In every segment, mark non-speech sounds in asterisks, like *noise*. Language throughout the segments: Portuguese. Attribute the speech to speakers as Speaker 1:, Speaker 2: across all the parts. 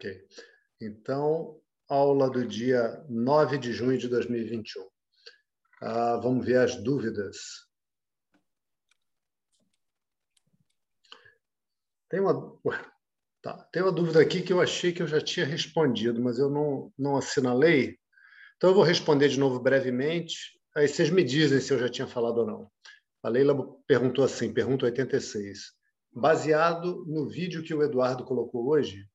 Speaker 1: Ok. Então, aula do dia 9 de junho de 2021. Ah, vamos ver as dúvidas. Tem uma, tá, tem uma dúvida aqui que eu achei que eu já tinha respondido, mas eu não, não assinalei. Então, eu vou responder de novo brevemente. Aí vocês me dizem se eu já tinha falado ou não. A Leila perguntou assim, pergunta 86. Baseado no vídeo que o Eduardo colocou hoje,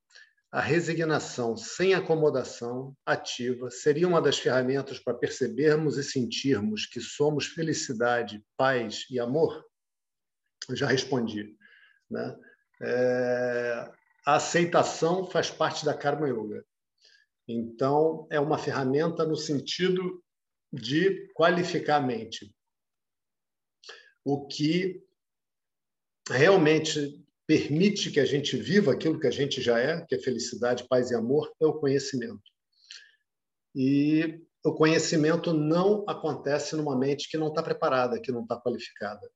Speaker 1: a resignação sem acomodação ativa seria uma das ferramentas para percebermos e sentirmos que somos felicidade, paz e amor? Eu já respondi. Né? É, a aceitação faz parte da Karma Yoga. Então, é uma ferramenta no sentido de qualificar a mente. O que realmente permite que a gente viva aquilo que a gente já é, que é felicidade, paz e amor, é o conhecimento. E o conhecimento não acontece numa mente que não está preparada, que não está qualificada.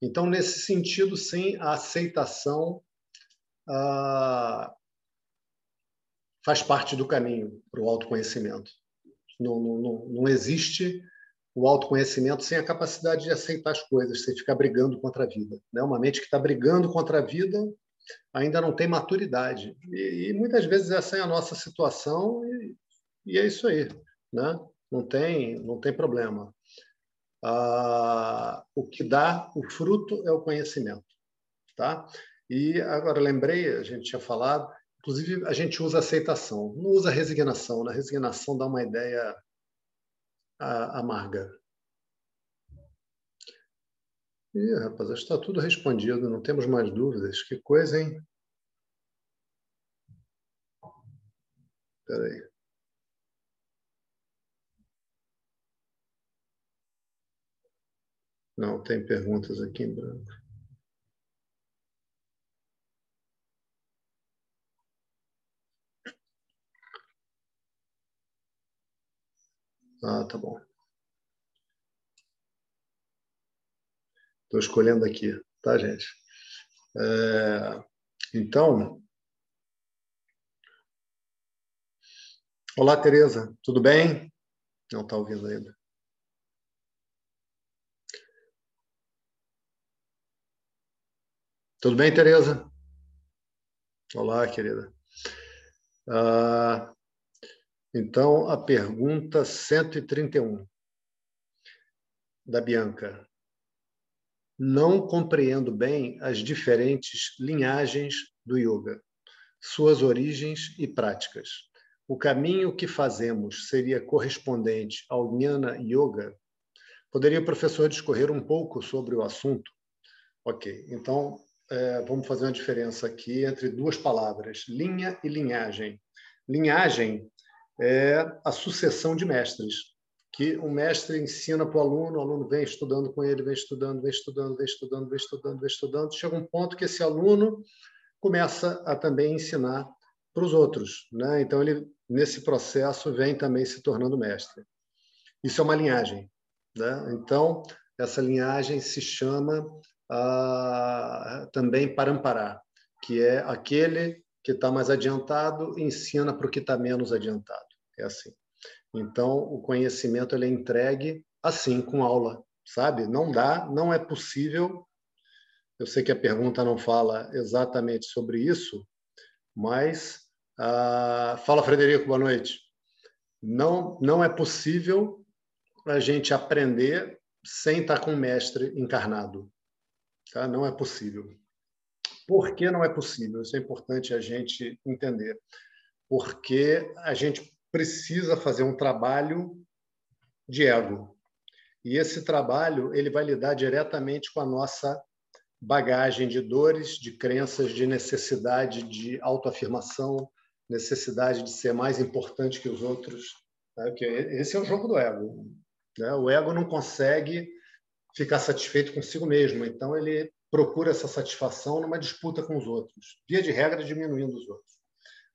Speaker 1: Então, nesse sentido, sim, a aceitação ah, faz parte do caminho para o autoconhecimento. Não, não, não existe o autoconhecimento sem a capacidade de aceitar as coisas, sem ficar brigando contra a vida. Né? Uma mente que está brigando contra a vida ainda não tem maturidade. E, e, muitas vezes essa é a nossa situação e, e é isso aí. Né? Não, tem, não tem problema. Ah, o que dá o fruto é o conhecimento. Tá? E agora lembrei, a gente tinha falado, inclusive a gente usa aceitação, não usa resignação. Na né? resignação dá uma ideia amarga. Ih, rapaz, está tudo respondido, não temos mais dúvidas. Que coisa, hein? Espera aí. Não, tem perguntas aqui em branco. Ah, tá bom. Estou escolhendo aqui, tá, gente? É, então. Olá, Tereza, tudo bem? Não está ouvindo ainda. Tudo bem, Tereza? Olá, querida. Ah, então, a pergunta 131 da Bianca. Não compreendo bem as diferentes linhagens do yoga, suas origens e práticas. O caminho que fazemos seria correspondente ao Jnana Yoga? Poderia o professor discorrer um pouco sobre o assunto? Ok, então é, vamos fazer uma diferença aqui entre duas palavras, linha e linhagem. Linhagem é a sucessão de mestres, que o mestre ensina para o aluno, o aluno vem estudando com ele, vem estudando, vem estudando, vem estudando, vem estudando, vem estudando, chega um ponto que esse aluno começa a também ensinar para os outros, né? Então ele nesse processo vem também se tornando mestre. Isso é uma linhagem, né? Então essa linhagem se chama ah, também parampará, que é aquele que está mais adiantado ensina para o que está menos adiantado. É assim. Então, o conhecimento ele é entregue assim, com aula, sabe? Não dá, não é possível. Eu sei que a pergunta não fala exatamente sobre isso, mas ah, fala, Frederico, boa noite. Não, não é possível a gente aprender sem estar com o mestre encarnado. Tá? Não é possível. Por que não é possível? Isso é importante a gente entender. Porque a gente precisa fazer um trabalho de ego. E esse trabalho ele vai lidar diretamente com a nossa bagagem de dores, de crenças, de necessidade de autoafirmação, necessidade de ser mais importante que os outros. Né? esse é o jogo do ego. Né? O ego não consegue ficar satisfeito consigo mesmo, então ele procura essa satisfação numa disputa com os outros, via de regra diminuindo os outros.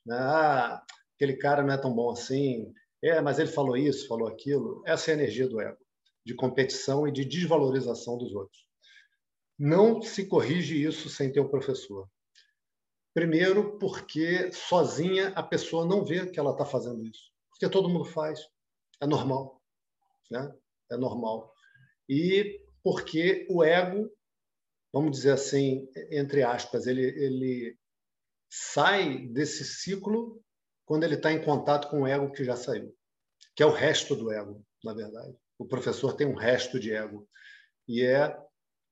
Speaker 1: Né? Ah, aquele cara não é tão bom assim, é, mas ele falou isso, falou aquilo. Essa é a energia do ego, de competição e de desvalorização dos outros. Não se corrige isso sem ter um professor. Primeiro, porque sozinha a pessoa não vê que ela está fazendo isso. Porque todo mundo faz. É normal. Né? É normal. E porque o ego, vamos dizer assim, entre aspas, ele, ele sai desse ciclo quando ele está em contato com o ego que já saiu, que é o resto do ego, na verdade. O professor tem um resto de ego. E é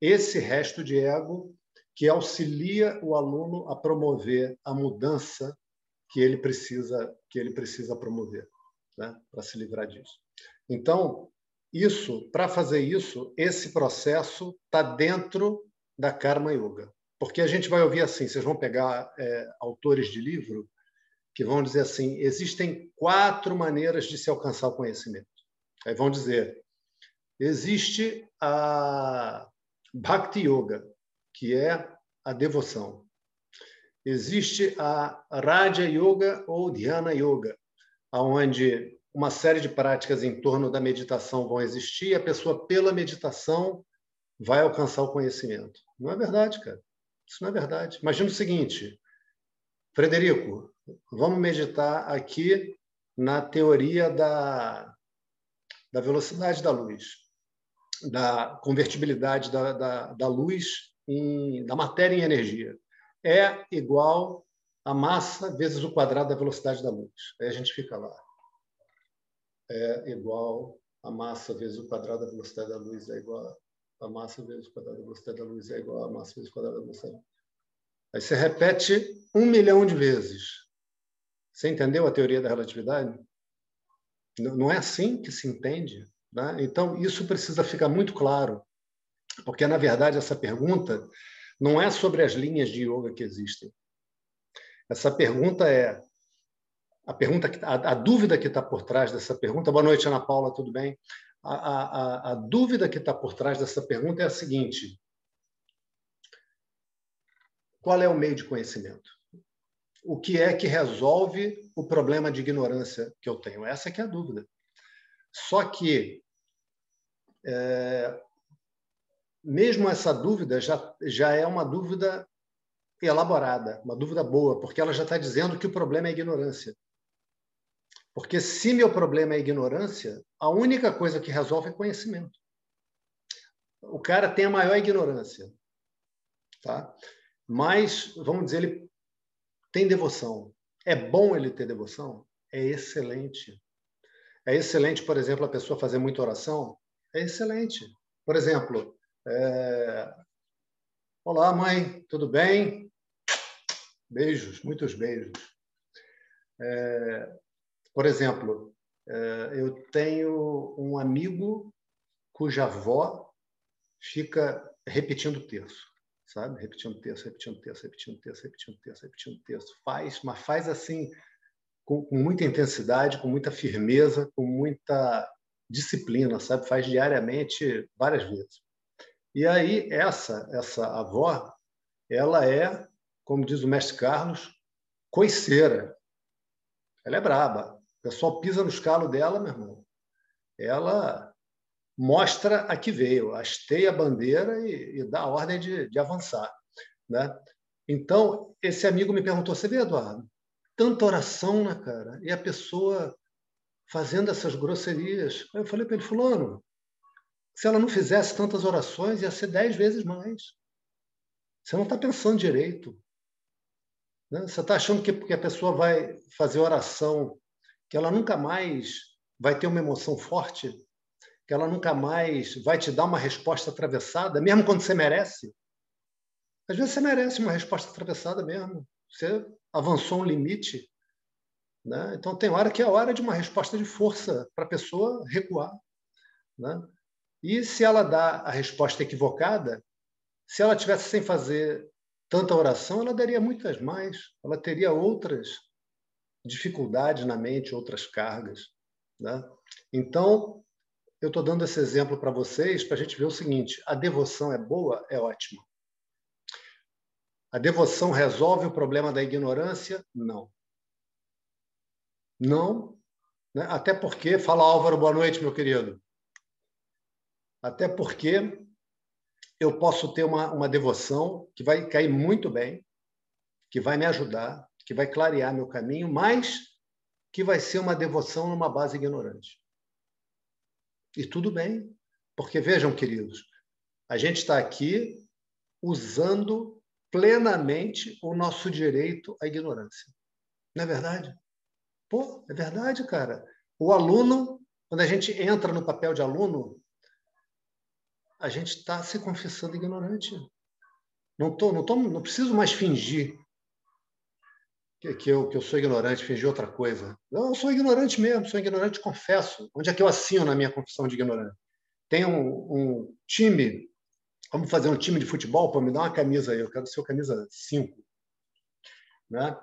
Speaker 1: esse resto de ego que auxilia o aluno a promover a mudança que ele precisa que ele precisa promover, né, para se livrar disso. Então, isso, para fazer isso, esse processo está dentro da Karma Yoga, porque a gente vai ouvir assim, vocês vão pegar é, autores de livro que vão dizer assim, existem quatro maneiras de se alcançar o conhecimento. Aí vão dizer, existe a Bhakti Yoga, que é a devoção. Existe a Raja Yoga ou Dhyana Yoga, onde uma série de práticas em torno da meditação vão existir e a pessoa, pela meditação, vai alcançar o conhecimento. Não é verdade, cara. Isso não é verdade. Imagina o seguinte, Frederico, vamos meditar aqui na teoria da, da velocidade da luz, da convertibilidade da, da, da luz em, da matéria em energia é igual a massa vezes o quadrado da velocidade da luz. Aí a gente fica lá. É igual a massa vezes o quadrado da velocidade da luz é igual a massa vezes o quadrado da velocidade da luz é igual a massa vezes o quadrado da velocidade da luz. Aí você repete um milhão de vezes. Você entendeu a teoria da relatividade? Não é assim que se entende. Né? Então, isso precisa ficar muito claro porque, na verdade, essa pergunta não é sobre as linhas de yoga que existem. Essa pergunta é a pergunta a, a dúvida que está por trás dessa pergunta. Boa noite, Ana Paula, tudo bem? A, a, a dúvida que está por trás dessa pergunta é a seguinte: qual é o meio de conhecimento? O que é que resolve o problema de ignorância que eu tenho? Essa que é a dúvida. Só que é, mesmo essa dúvida já, já é uma dúvida elaborada, uma dúvida boa, porque ela já está dizendo que o problema é ignorância. Porque se meu problema é ignorância, a única coisa que resolve é conhecimento. O cara tem a maior ignorância, tá? Mas, vamos dizer, ele tem devoção. É bom ele ter devoção? É excelente. É excelente, por exemplo, a pessoa fazer muita oração? É excelente. Por exemplo, é... Olá, mãe, tudo bem? Beijos, muitos beijos. É... Por exemplo, é... eu tenho um amigo cuja avó fica repetindo o terço, sabe? Repetindo o terço, repetindo o terço, repetindo o terço, repetindo o terço, repetindo o terço. Faz, mas faz assim com, com muita intensidade, com muita firmeza, com muita disciplina, sabe? Faz diariamente várias vezes. E aí essa essa avó, ela é, como diz o mestre Carlos, coiceira. Ela é braba. O pessoal pisa no escalo dela, meu irmão. Ela mostra a que veio, hasteia a bandeira e, e dá a ordem de, de avançar. Né? Então, esse amigo me perguntou, você vê, Eduardo, tanta oração, né, cara? E a pessoa fazendo essas grosserias. Aí eu falei para ele, fulano, se ela não fizesse tantas orações, ia ser dez vezes mais. Você não está pensando direito. Né? Você está achando que porque a pessoa vai fazer oração, que ela nunca mais vai ter uma emoção forte, que ela nunca mais vai te dar uma resposta atravessada, mesmo quando você merece. Às vezes você merece uma resposta atravessada mesmo. Você avançou um limite. Né? Então, tem hora que é hora de uma resposta de força para a pessoa recuar. Né? E se ela dá a resposta equivocada, se ela tivesse sem fazer tanta oração, ela daria muitas mais, ela teria outras dificuldades na mente, outras cargas. Né? Então, eu estou dando esse exemplo para vocês para a gente ver o seguinte: a devoção é boa, é ótima. A devoção resolve o problema da ignorância? Não. Não. Né? Até porque, fala Álvaro, boa noite, meu querido até porque eu posso ter uma, uma devoção que vai cair muito bem, que vai me ajudar, que vai clarear meu caminho, mas que vai ser uma devoção numa base ignorante. E tudo bem, porque vejam, queridos, a gente está aqui usando plenamente o nosso direito à ignorância. Não é verdade? Pô, é verdade, cara. O aluno, quando a gente entra no papel de aluno, a gente está se confessando ignorante. Não, tô, não, tô, não preciso mais fingir que, que, eu, que eu sou ignorante, fingir outra coisa. Não, eu sou ignorante mesmo, sou ignorante, confesso. Onde é que eu assino na minha confissão de ignorante? Tem um, um time, vamos fazer um time de futebol, para me dar uma camisa aí, eu quero ser camisa 5. Né?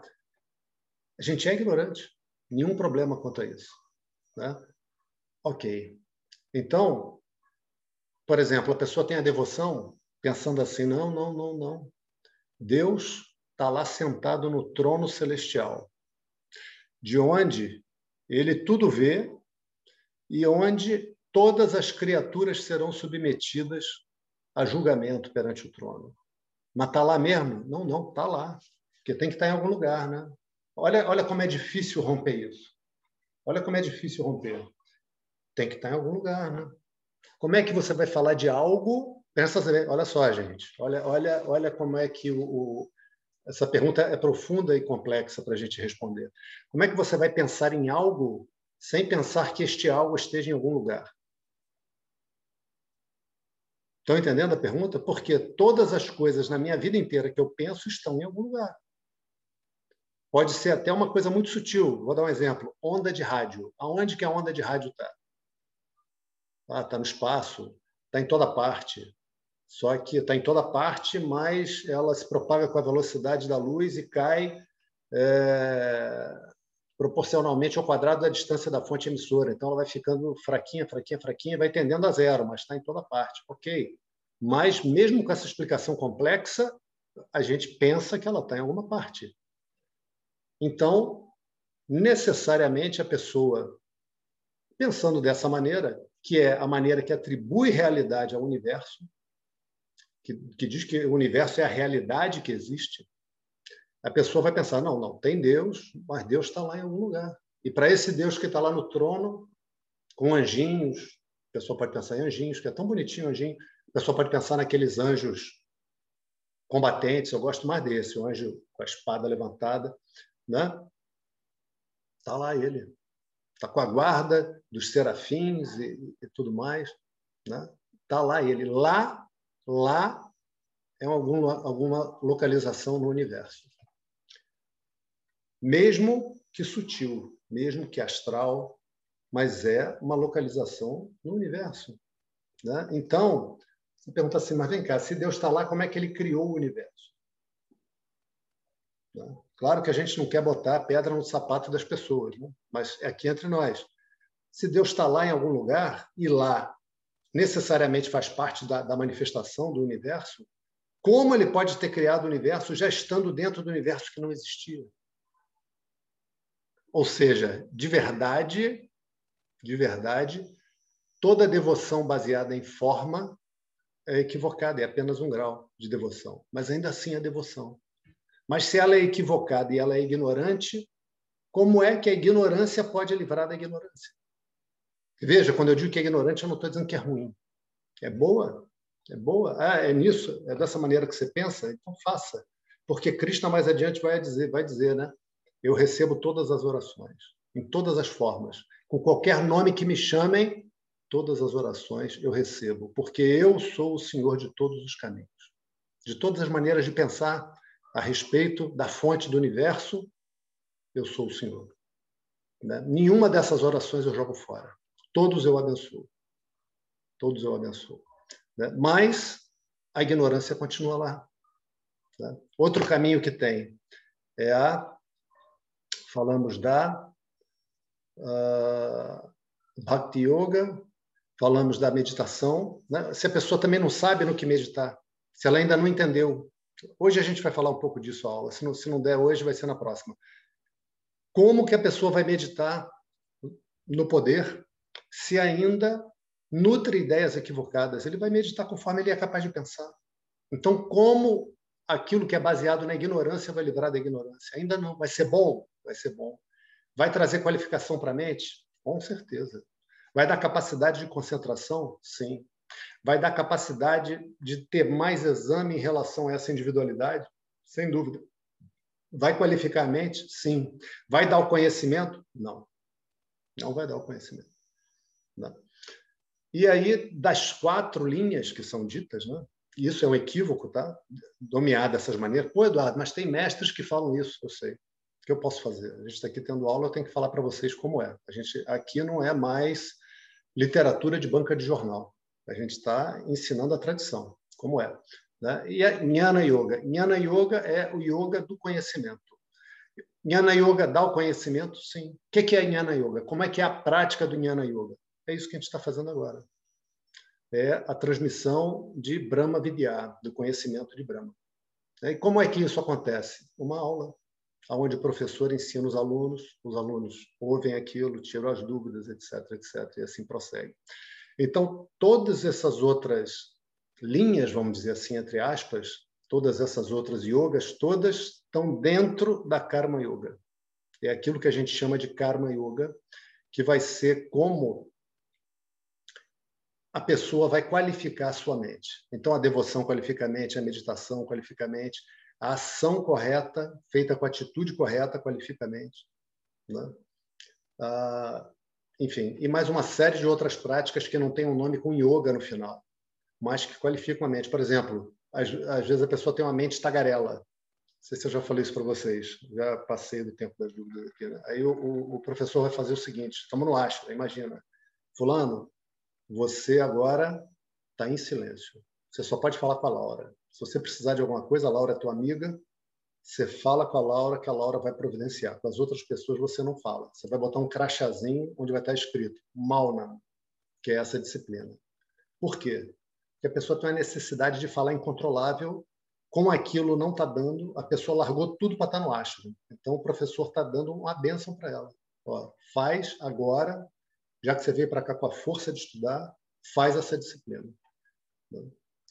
Speaker 1: A gente é ignorante, nenhum problema quanto a isso. Né? Ok. Então, por exemplo, a pessoa tem a devoção pensando assim: não, não, não, não. Deus está lá sentado no trono celestial, de onde ele tudo vê e onde todas as criaturas serão submetidas a julgamento perante o trono. Mas está lá mesmo? Não, não, está lá. Porque tem que estar tá em algum lugar, né? Olha, olha como é difícil romper isso. Olha como é difícil romper. Tem que estar tá em algum lugar, né? Como é que você vai falar de algo? Pensa, olha só, gente. Olha, olha, olha como é que o, o essa pergunta é profunda e complexa para a gente responder. Como é que você vai pensar em algo sem pensar que este algo esteja em algum lugar? Estão entendendo a pergunta? Porque todas as coisas na minha vida inteira que eu penso estão em algum lugar. Pode ser até uma coisa muito sutil. Vou dar um exemplo. Onda de rádio. Aonde que a onda de rádio está? Está ah, tá no espaço, está em toda parte. Só que está em toda parte, mas ela se propaga com a velocidade da luz e cai é, proporcionalmente ao quadrado da distância da fonte emissora. Então, ela vai ficando fraquinha, fraquinha, fraquinha, vai tendendo a zero, mas está em toda parte. Ok. Mas, mesmo com essa explicação complexa, a gente pensa que ela está em alguma parte. Então, necessariamente, a pessoa, pensando dessa maneira, que é a maneira que atribui realidade ao universo, que, que diz que o universo é a realidade que existe, a pessoa vai pensar: não, não, tem Deus, mas Deus está lá em algum lugar. E para esse Deus que está lá no trono, com anjinhos, a pessoa pode pensar em anjinhos, que é tão bonitinho anjinho, a pessoa pode pensar naqueles anjos combatentes, eu gosto mais desse, o anjo com a espada levantada, né? Está lá ele, está com a guarda dos serafins e, e tudo mais, né? Está lá ele, lá, lá é alguma, alguma localização no universo. Mesmo que sutil, mesmo que astral, mas é uma localização no universo. Né? Então, você pergunta assim, mas vem cá, se Deus está lá, como é que ele criou o universo? Né? Claro que a gente não quer botar pedra no sapato das pessoas, né? mas é aqui entre nós. Se Deus está lá em algum lugar e lá necessariamente faz parte da, da manifestação do universo, como ele pode ter criado o universo já estando dentro do universo que não existia? Ou seja, de verdade, de verdade, toda devoção baseada em forma é equivocada, é apenas um grau de devoção, mas ainda assim é devoção. Mas se ela é equivocada e ela é ignorante, como é que a ignorância pode livrar da ignorância? Veja, quando eu digo que é ignorante, eu não estou dizendo que é ruim. É boa? É boa? Ah, é nisso? É dessa maneira que você pensa? Então faça. Porque Cristo mais adiante vai dizer, vai dizer, né? Eu recebo todas as orações, em todas as formas. Com qualquer nome que me chamem, todas as orações eu recebo, porque eu sou o Senhor de todos os caminhos. De todas as maneiras de pensar, a respeito da fonte do universo, eu sou o Senhor. Né? Nenhuma dessas orações eu jogo fora. Todos eu abençoo. Todos eu abençoo. Né? Mas a ignorância continua lá. Né? Outro caminho que tem é a. Falamos da uh, Bhakti Yoga, falamos da meditação. Né? Se a pessoa também não sabe no que meditar, se ela ainda não entendeu Hoje a gente vai falar um pouco disso a aula. Se não, se não der hoje, vai ser na próxima. Como que a pessoa vai meditar no poder se ainda nutre ideias equivocadas? Ele vai meditar conforme ele é capaz de pensar. Então, como aquilo que é baseado na ignorância vai livrar da ignorância. Ainda não. Vai ser bom? Vai ser bom. Vai trazer qualificação para a mente? Com certeza. Vai dar capacidade de concentração? Sim. Vai dar capacidade de ter mais exame em relação a essa individualidade? Sem dúvida. Vai qualificar a mente? Sim. Vai dar o conhecimento? Não. Não vai dar o conhecimento. Não. E aí, das quatro linhas que são ditas, né? isso é um equívoco, tá? Domear dessas maneiras. Pô, Eduardo, mas tem mestres que falam isso, eu sei. O que eu posso fazer? A gente está aqui tendo aula, eu tenho que falar para vocês como é. A gente aqui não é mais literatura de banca de jornal. A gente está ensinando a tradição, como é. Né? E é Jnana Yoga. Jnana Yoga é o yoga do conhecimento. Jnana Yoga dá o conhecimento? Sim. O que é Jnana Yoga? Como é que é a prática do Jnana Yoga? É isso que a gente está fazendo agora. É a transmissão de Brahma Vidya, do conhecimento de Brahma. E como é que isso acontece? Uma aula, onde o professor ensina os alunos, os alunos ouvem aquilo, tiram as dúvidas, etc, etc, e assim prossegue. Então, todas essas outras linhas, vamos dizer assim, entre aspas, todas essas outras yogas, todas estão dentro da Karma Yoga. É aquilo que a gente chama de Karma Yoga, que vai ser como a pessoa vai qualificar a sua mente. Então, a devoção qualifica a mente, a meditação qualifica a mente, a ação correta, feita com a atitude correta, qualifica a mente. Né? Ah, enfim, e mais uma série de outras práticas que não têm um nome com yoga no final, mas que qualificam a mente. Por exemplo, às, às vezes a pessoa tem uma mente tagarela. Não sei se eu já falei isso para vocês, já passei do tempo das dúvidas aqui. Né? Aí o, o, professor vai fazer o seguinte: estamos no astro, imagina. Fulano, você agora está em silêncio. Você só pode falar com a Laura. Se você precisar de alguma coisa, a Laura é tua amiga. Você fala com a Laura que a Laura vai providenciar. Com as outras pessoas você não fala. Você vai botar um crachazinho onde vai estar escrito Mauna, que é essa disciplina. Por quê? Porque a pessoa tem a necessidade de falar incontrolável. Como aquilo não está dando, a pessoa largou tudo para estar tá no astro. Então o professor está dando uma bênção para ela. Ó, faz agora já que você veio para cá com a força de estudar, faz essa disciplina.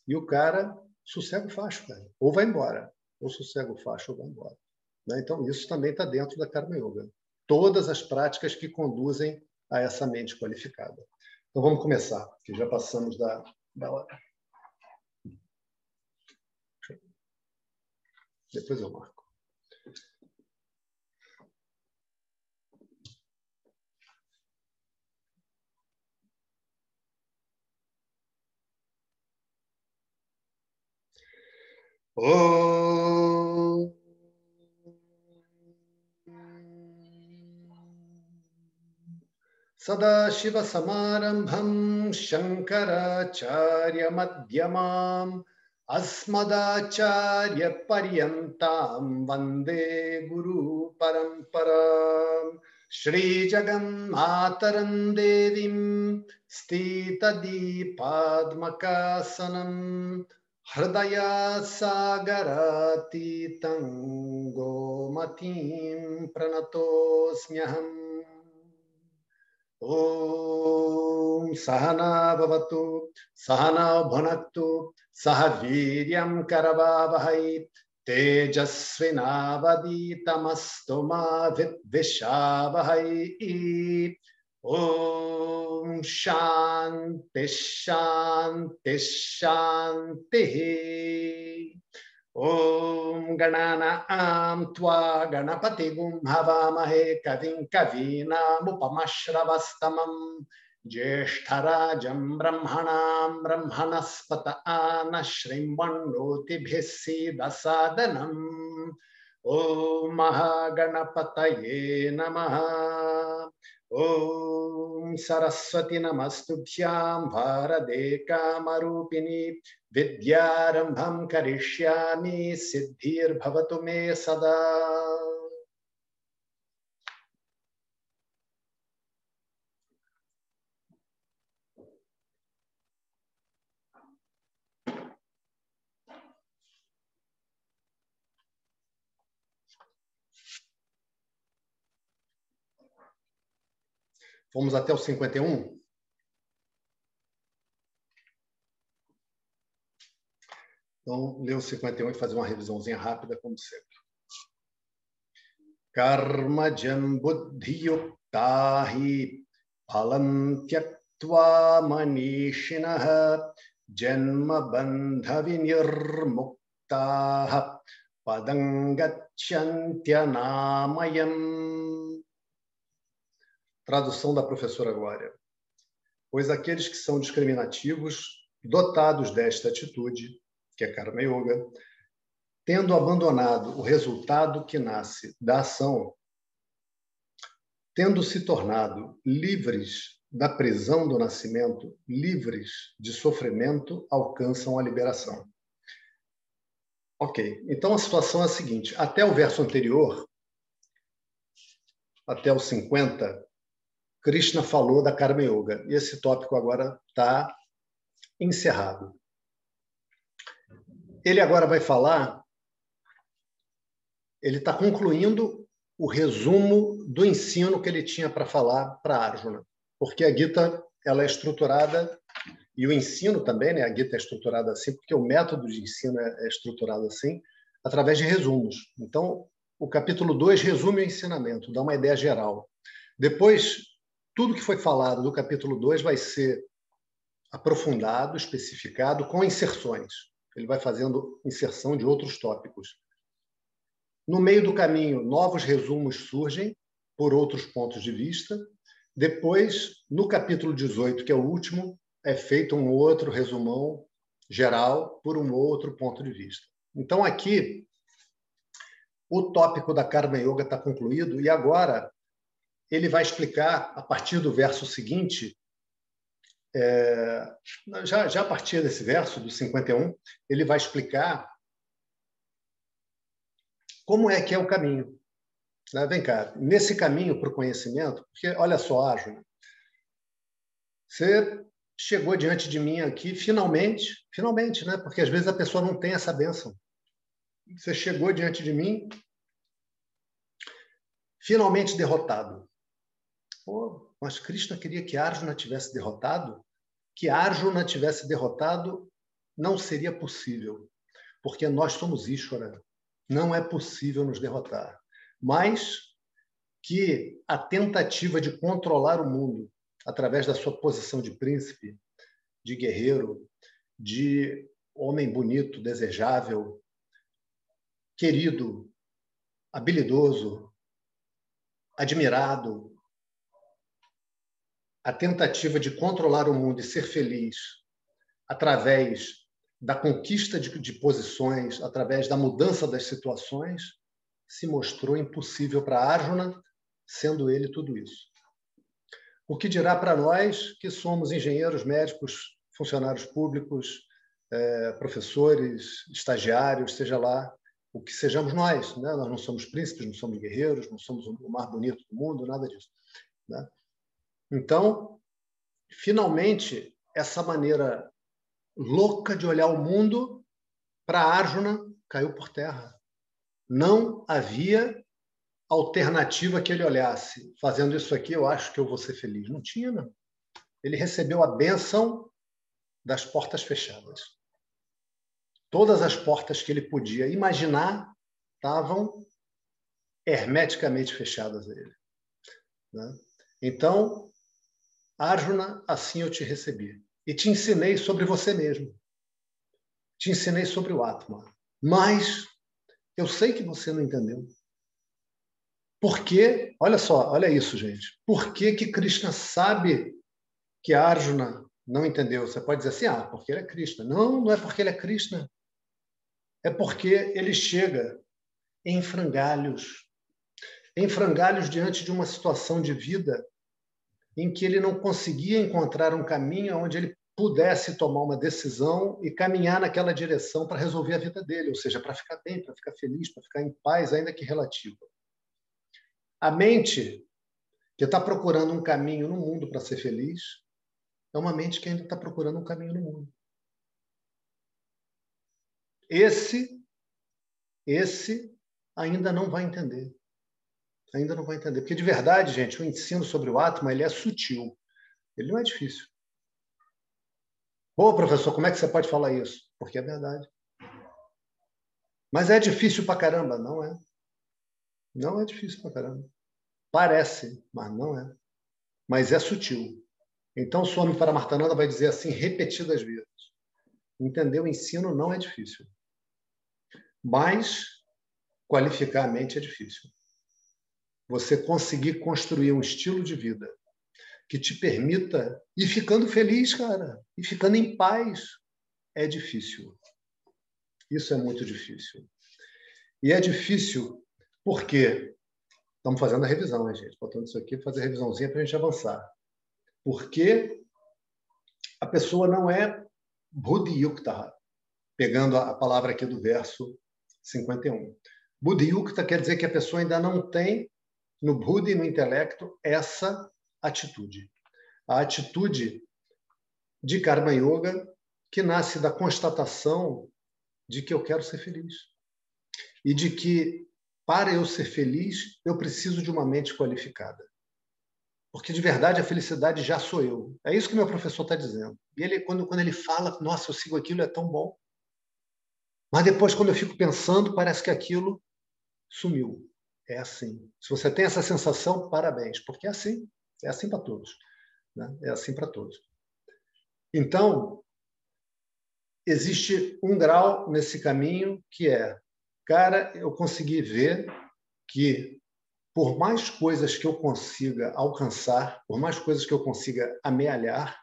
Speaker 1: E o cara sossega o facho, cara. ou vai embora, ou sossega o facho ou vai embora. Né? Então, isso também está dentro da Karma Yoga. Todas as práticas que conduzem a essa mente qualificada. Então, vamos começar, que já passamos da, da hora. Depois eu marco. ओ। सदाशिवसमारम्भम् शङ्कराचार्यमध्यमाम् अस्मदाचार्यपर्यन्ताम् वंदे गुरुपरम्पराम्। श्रीजगन्मातरम् स्थित स्थितदीपाद्मकासनम्। हृदयासागरातीतं गोमतीं प्रणतोऽस्म्यहम्। ॐ सहना भवतु सहना भुनक्तु सह वीर्यं करवावहै। तेजस्विनावदीतमस्तु मा विद्विषावहै। ओम शांति शांति शांति ओम गणानां त्वा गणपतिगुं हवामहे कविं कवीनामुपमश्रवस्तमम् ज्येष्ठराजं ब्रह्मणां ब्रह्मणस्पत श्रीमण्डोतिभिः सीदसादनम् ॐ महागणपतये नमः ॐ सरस्वती नमस्तुभ्यां भारदे कामरूपिणी विद्यारम्भं करिष्यामि सिद्धिर्भवतु मे सदा। Fomos até o 51? Então, ler o 51 e fazer uma revisãozinha rápida, como sempre. Karma buddhiyukta hi phalam tyaktva manishinah janma bandha vinirmuktah padangachyantyanayam. Tradução da professora Glória. Pois aqueles que são discriminativos, dotados desta atitude, que é Karma Yoga, tendo abandonado o resultado que nasce da ação, tendo se tornado livres da prisão do nascimento, livres de sofrimento, alcançam a liberação. Ok, então a situação é a seguinte: até o verso anterior, até o 50, Krishna falou da Karma Yoga. E esse tópico agora está encerrado. Ele agora vai falar, ele está concluindo o resumo do ensino que ele tinha para falar para Arjuna, porque a Gita ela é estruturada e o ensino também, né? A Gita é estruturada assim, porque o método de ensino é, é estruturado assim, através de resumos. Então, o capítulo 2 resume o ensinamento, dá uma ideia geral. Depois, tudo que foi falado do capítulo 2 vai ser aprofundado, especificado, com inserções. Ele vai fazendo inserção de outros tópicos. No meio do caminho, novos resumos surgem por outros pontos de vista. Depois, no capítulo 18, que é o último, é feito um outro resumão geral por um outro ponto de vista. Então, aqui, o tópico da Karma Yoga está concluído e agora ele vai explicar, a partir do verso seguinte, é, já, já a partir desse verso, do 51, ele vai explicar como é que é o caminho. Né? Vem cá, nesse caminho para o conhecimento, porque olha só, Ágil, você chegou diante de mim aqui, finalmente, finalmente, né? porque às vezes a pessoa não tem essa bênção. Você chegou diante de mim, finalmente derrotado. Mas Krishna queria que Arjuna tivesse derrotado, que Arjuna tivesse derrotado não seria possível, porque nós somos Ishvara. Não é possível nos derrotar. Mas que a tentativa de controlar o mundo através da sua posição de príncipe, de guerreiro, de homem bonito, desejável, querido, habilidoso, admirado, a tentativa de controlar o mundo e ser feliz através da conquista de, de posições, através da mudança das situações, se mostrou impossível para Arjuna, sendo ele tudo isso. O que dirá para nós que somos engenheiros, médicos, funcionários públicos, é, professores, estagiários, seja lá o que sejamos nós. Né? Nós não somos príncipes, não somos guerreiros, não somos o mais bonito do mundo, nada disso. Né? Então, finalmente, essa maneira louca de olhar o mundo para Arjuna caiu por terra. Não havia alternativa que ele olhasse. Fazendo isso aqui, eu acho que eu vou ser feliz. Não tinha, não. Ele recebeu a bênção das portas fechadas. Todas as portas que ele podia imaginar estavam hermeticamente fechadas a ele. Né? Então, Arjuna, assim eu te recebi. E te ensinei sobre você mesmo. Te ensinei sobre o Atma. Mas eu sei que você não entendeu. Por que, olha só, olha isso, gente. Por que, que Krishna sabe que Arjuna não entendeu? Você pode dizer assim, ah, porque ele é Krishna. Não, não é porque ele é Krishna. É porque ele chega em frangalhos. Em frangalhos diante de uma situação de vida em que ele não conseguia encontrar um caminho onde ele pudesse tomar uma decisão e caminhar naquela direção para resolver a vida dele, ou seja, para ficar bem, para ficar feliz, para ficar em paz, ainda que relativa. A mente que está procurando um caminho no mundo para ser feliz é uma mente que ainda está procurando um caminho no mundo. Esse, esse ainda não vai entender ainda não vai entender. Porque, de verdade, gente, o ensino sobre o Atma ele é sutil. Ele não é difícil. Pô, professor, como é que você pode falar isso? Porque é verdade. Mas é difícil pra caramba? Não é. Não é difícil pra caramba. Parece, mas não é. Mas é sutil. Então, Swami Paramartananda vai dizer assim repetidas vezes. Entender o ensino não é difícil. Mas qualificar a mente é difícil. Você conseguir construir um estilo de vida que te permita ir ficando feliz, cara, e ficando em paz, é difícil. Isso é muito difícil. E é difícil porque estamos fazendo a revisão, né, gente? Botando isso aqui, fazer a revisãozinha para a gente avançar. Porque a pessoa não é buddhiyukta, pegando a palavra aqui do verso 51. Buddhiyukta quer dizer que a pessoa ainda não tem no Buddha e no intelecto essa atitude. A atitude de Karma Yoga que nasce da constatação de que eu quero ser feliz. E de que, para eu ser feliz, eu preciso de uma mente qualificada. Porque, de verdade, a felicidade já sou eu. É isso que meu professor está dizendo. E ele, quando, quando ele fala, nossa, eu sigo aquilo, é tão bom. Mas depois, quando eu fico pensando, parece que aquilo sumiu. É assim. Se você tem essa sensação, parabéns, porque é assim. É assim para todos. Né? É assim para todos. Então, existe um grau nesse caminho que é, cara, eu consegui ver que por mais coisas que eu consiga alcançar, por mais coisas que eu consiga amealhar,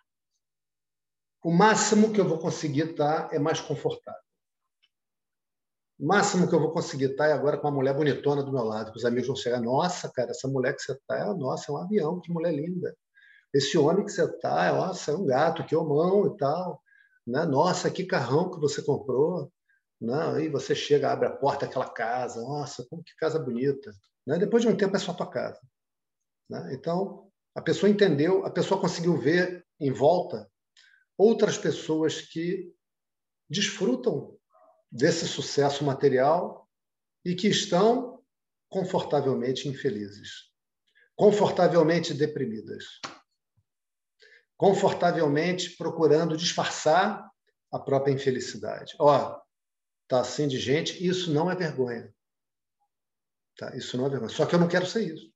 Speaker 1: o máximo que eu vou conseguir estar é mais confortável. O máximo que eu vou conseguir estar é agora com uma mulher bonitona do meu lado, os amigos vão chegar, nossa, cara, essa mulher que você está, é, nossa, é um avião, que mulher linda. Esse homem que você está, é, nossa, é um gato, que homão e tal. Né? Nossa, que carrão que você comprou. Né? Aí você chega, abre a porta daquela casa. Nossa, como que casa bonita. Né? Depois de um tempo é só tua casa. Né? Então, a pessoa entendeu, a pessoa conseguiu ver em volta outras pessoas que desfrutam desse sucesso material e que estão confortavelmente infelizes, confortavelmente deprimidas confortavelmente procurando disfarçar a própria infelicidade. Ó, tá assim de gente, isso não é vergonha. Tá? Isso não é vergonha. Só que eu não quero ser isso.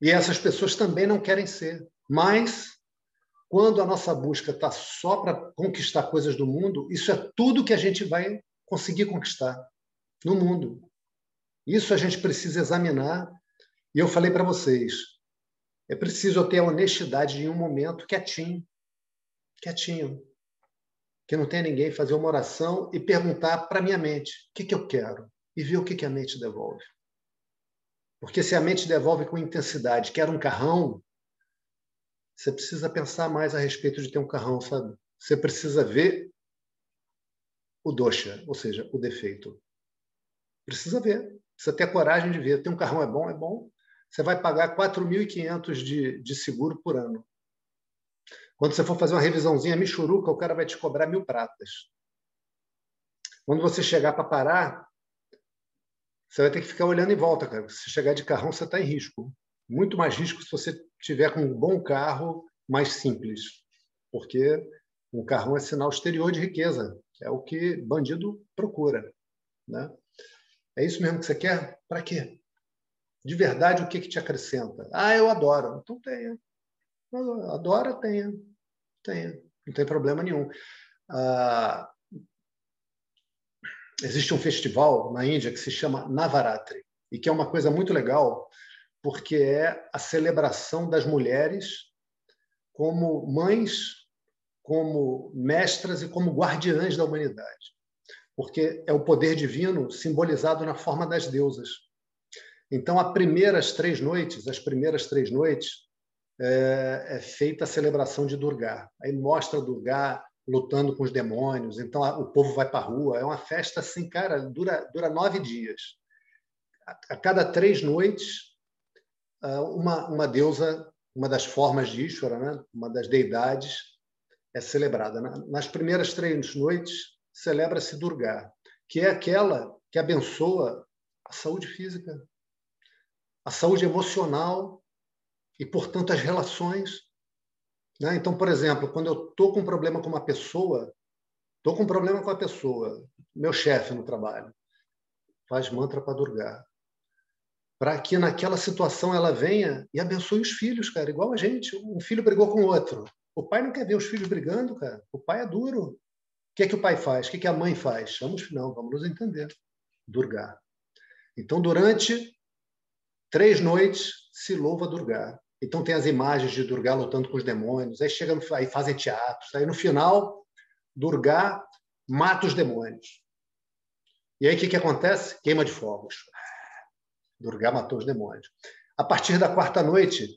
Speaker 1: E essas pessoas também não querem ser. Mas quando a nossa busca está só para conquistar coisas do mundo, isso é tudo que a gente vai conseguir conquistar no mundo. Isso a gente precisa examinar. E eu falei para vocês, é preciso ter a honestidade em um momento quietinho, quietinho, que não tenha ninguém fazer uma oração e perguntar para minha mente o que, que eu quero e ver o que, que a mente devolve. Porque se a mente devolve com intensidade, quer um carrão, você precisa pensar mais a respeito de ter um carrão, sabe? Você precisa ver o dosha, ou seja, o defeito. Precisa ver. Precisa ter a coragem de ver. Ter um carrão é bom, é bom você vai pagar 4.500 de, de seguro por ano. Quando você for fazer uma revisãozinha michuruca, o cara vai te cobrar mil pratas. Quando você chegar para parar, você vai ter que ficar olhando em volta, cara. Se chegar de carrão, você está em risco. Muito mais risco se você tiver com um bom carro mais simples. Porque um carrão é sinal exterior de riqueza. É o que bandido procura. Né? É isso mesmo que você quer? Para quê? de verdade, o que, que te acrescenta? Ah, eu adoro. Então tenha. Adora, tenha. Tenha. Não tem problema nenhum. Ah, existe um festival na Índia que se chama Navaratri, e que é uma coisa muito legal, porque é a celebração das mulheres como mães, como mestras e como guardiãs da humanidade. Porque é o poder divino simbolizado na forma das deusas. Então, as primeiras três noites, as primeiras três noites, é, é feita a celebração de Durga. Aí mostra Durga lutando com os demônios. Então, o povo vai para a rua. É uma festa assim, cara, dura, dura nove dias. A cada três noites, uma, uma deusa, uma das formas de Ishvara, né? uma das deidades, é celebrada. Nas primeiras três noites, celebra-se Durga, que é aquela que abençoa a saúde física, a saúde emocional e, portanto, as relações. Né? Então, por exemplo, quando eu estou com um problema com uma pessoa, Estou com um problema com a pessoa, meu chefe no trabalho. Faz mantra para Durgar. Para que naquela situação ela venha e abençoe os filhos, cara, igual a gente. Um filho brigou com o outro. O pai não quer ver os filhos brigando, cara. O pai é duro. O que é que o pai faz? O que, é que a mãe faz? Chama os Não, vamos nos entender. Durgar. Então, durante três noites, se louva Durgar. Então, tem as imagens de Durgar lutando com os demônios. Aí, chega aí fazem teatros. Aí, no final, Durgar mata os demônios. E aí, o que, que acontece? Queima de fogos. Durgar matou os demônios. A partir da quarta noite,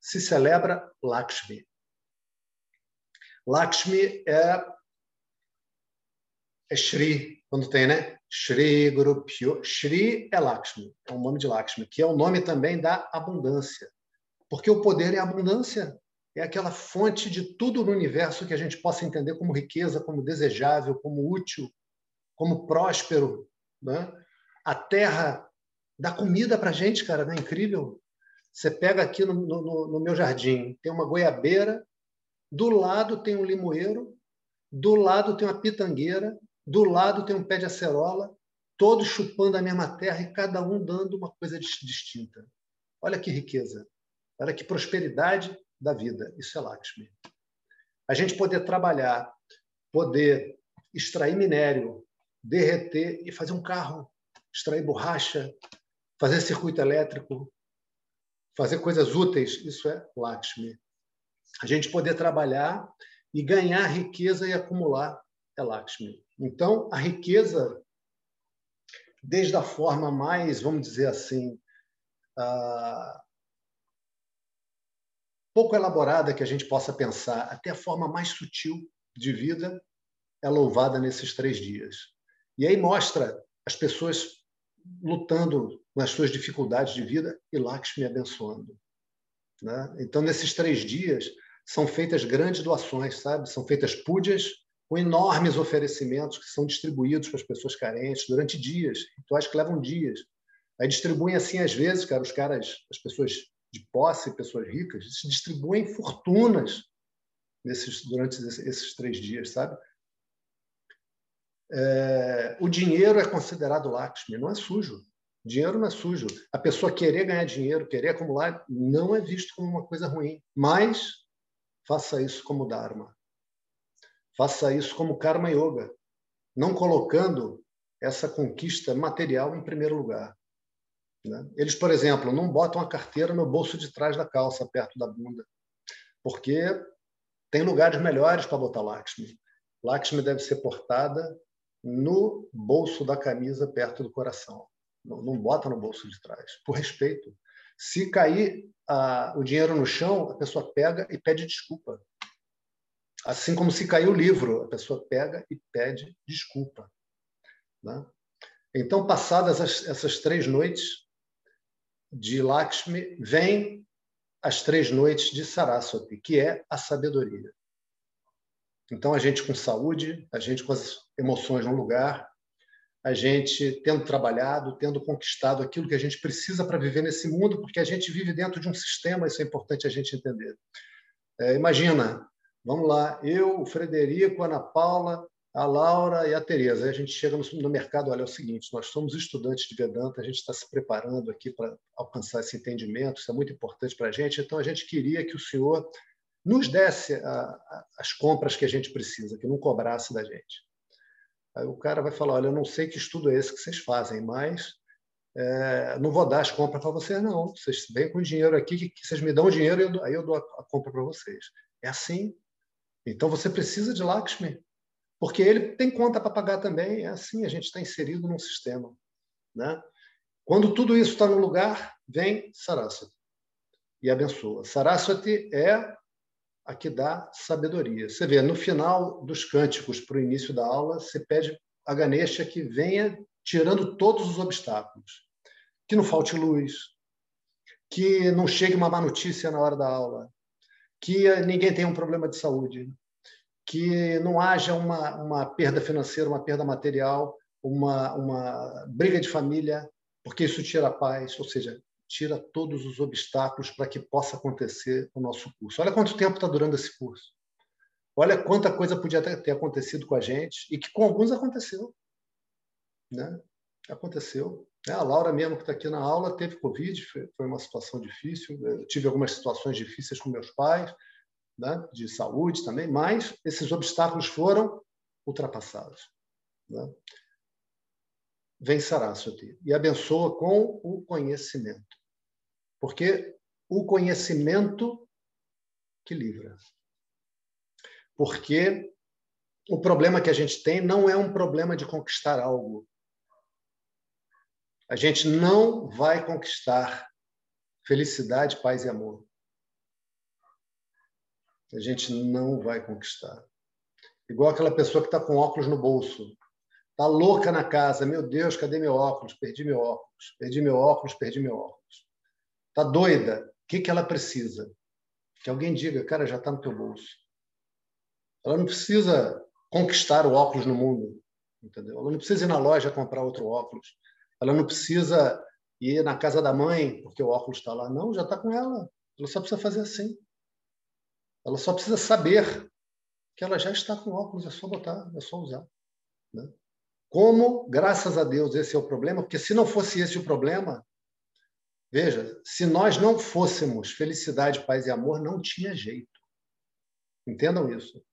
Speaker 1: se celebra Lakshmi. Lakshmi é, é Shri, quando tem, né? Shri Guru Pyo. Shri é Lakshmi, é o nome de Lakshmi, que é o nome também da abundância. Porque o poder é abundância, é aquela fonte de tudo no universo que a gente possa entender como riqueza, como desejável, como útil, como próspero. Né? A terra dá comida para gente, cara, não é incrível? Você pega aqui no, no, no meu jardim, tem uma goiabeira, do lado tem um limoeiro, do lado tem uma pitangueira, do lado tem um pé de acerola, todos chupando a mesma terra e cada um dando uma coisa distinta. Olha que riqueza, olha que prosperidade da vida. Isso é Lakshmi. A gente poder trabalhar, poder extrair minério, derreter e fazer um carro, extrair borracha, fazer circuito elétrico, fazer coisas úteis, isso é Lakshmi a gente poder trabalhar e ganhar riqueza e acumular é Lakshmi. Então, a riqueza, desde a forma mais, vamos dizer assim, uh, pouco elaborada que a gente possa pensar, até a forma mais sutil de vida, é louvada nesses três dias. E aí mostra as pessoas lutando nas suas dificuldades de vida e Lakshmi abençoando. Né? Então, nesses três dias, são feitas grandes doações, sabe? São feitas púdias com enormes oferecimentos que são distribuídos para as pessoas carentes durante dias, rituais que levam dias. Aí distribuem assim, às vezes, cara, os caras, as pessoas de posse, pessoas ricas, distribuem fortunas nesses, durante esses três dias, sabe? É, o dinheiro é considerado Lakshmi, não é sujo. Dinheiro não é sujo. A pessoa querer ganhar dinheiro, querer acumular, não é visto como uma coisa ruim. Mas faça isso como Dharma. Faça isso como Karma Yoga, não colocando essa conquista material em primeiro lugar. Né? Eles, por exemplo, não botam a carteira no bolso de trás da calça, perto da bunda, porque tem lugares melhores para botar Lakshmi. Lakshmi deve ser portada no bolso da camisa, perto do coração. Não, não bota no bolso de trás, por respeito. Se cair o dinheiro no chão, a pessoa pega e pede desculpa. Assim como se caiu o livro, a pessoa pega e pede desculpa. Né? Então, passadas as, essas três noites de Lakshmi, vem as três noites de Saraswati, que é a sabedoria. Então, a gente com saúde, a gente com as emoções no lugar, a gente tendo trabalhado, tendo conquistado aquilo que a gente precisa para viver nesse mundo, porque a gente vive dentro de um sistema, isso é importante a gente entender. É, imagina, vamos lá, eu, o Frederico, a Ana Paula, a Laura e a Tereza. A gente chega no, no mercado, olha, é o seguinte, nós somos estudantes de Vedanta, a gente está se preparando aqui para alcançar esse entendimento, isso é muito importante para a gente, então a gente queria que o senhor nos desse a, a, as compras que a gente precisa, que não cobrasse da gente. Aí o cara vai falar: Olha, eu não sei que estudo é esse que vocês fazem, mas é, não vou dar as compras para vocês, não. Vocês vêm com dinheiro aqui, que, que vocês me dão o dinheiro, e aí eu dou a, a compra para vocês. É assim. Então você precisa de Lakshmi, porque ele tem conta para pagar também. É assim, a gente está inserido num sistema. Né? Quando tudo isso está no lugar, vem Saraswati e abençoa. Saraswati é a que dá sabedoria. Você vê, no final dos cânticos para o início da aula, você pede a Ganesha que venha tirando todos os obstáculos. Que não falte luz, que não chegue uma má notícia na hora da aula, que ninguém tenha um problema de saúde, que não haja uma, uma perda financeira, uma perda material, uma, uma briga de família, porque isso tira a paz. Ou seja, tira todos os obstáculos para que possa acontecer o nosso curso. Olha quanto tempo está durando esse curso. Olha quanta coisa podia ter acontecido com a gente e que com alguns aconteceu. Né? Aconteceu. É, a Laura mesmo, que está aqui na aula, teve Covid, foi uma situação difícil. Eu tive algumas situações difíceis com meus pais, né? de saúde também, mas esses obstáculos foram ultrapassados. Né? Vencerá, Suti. E abençoa com o conhecimento. Porque o conhecimento que livra. Porque o problema que a gente tem não é um problema de conquistar algo. A gente não vai conquistar felicidade, paz e amor. A gente não vai conquistar. Igual aquela pessoa que está com óculos no bolso. Está louca na casa. Meu Deus, cadê meu óculos? Perdi meu óculos. Perdi meu óculos, perdi meu óculos. Está doida. O que, que ela precisa? Que alguém diga, cara, já está no teu bolso. Ela não precisa conquistar o óculos no mundo. Entendeu? Ela não precisa ir na loja comprar outro óculos. Ela não precisa ir na casa da mãe, porque o óculos está lá. Não, já está com ela. Ela só precisa fazer assim. Ela só precisa saber que ela já está com óculos, é só botar, é só usar. Né? Como, graças a Deus, esse é o problema, porque se não fosse esse o problema, veja, se nós não fôssemos felicidade, paz e amor, não tinha jeito. Entendam isso.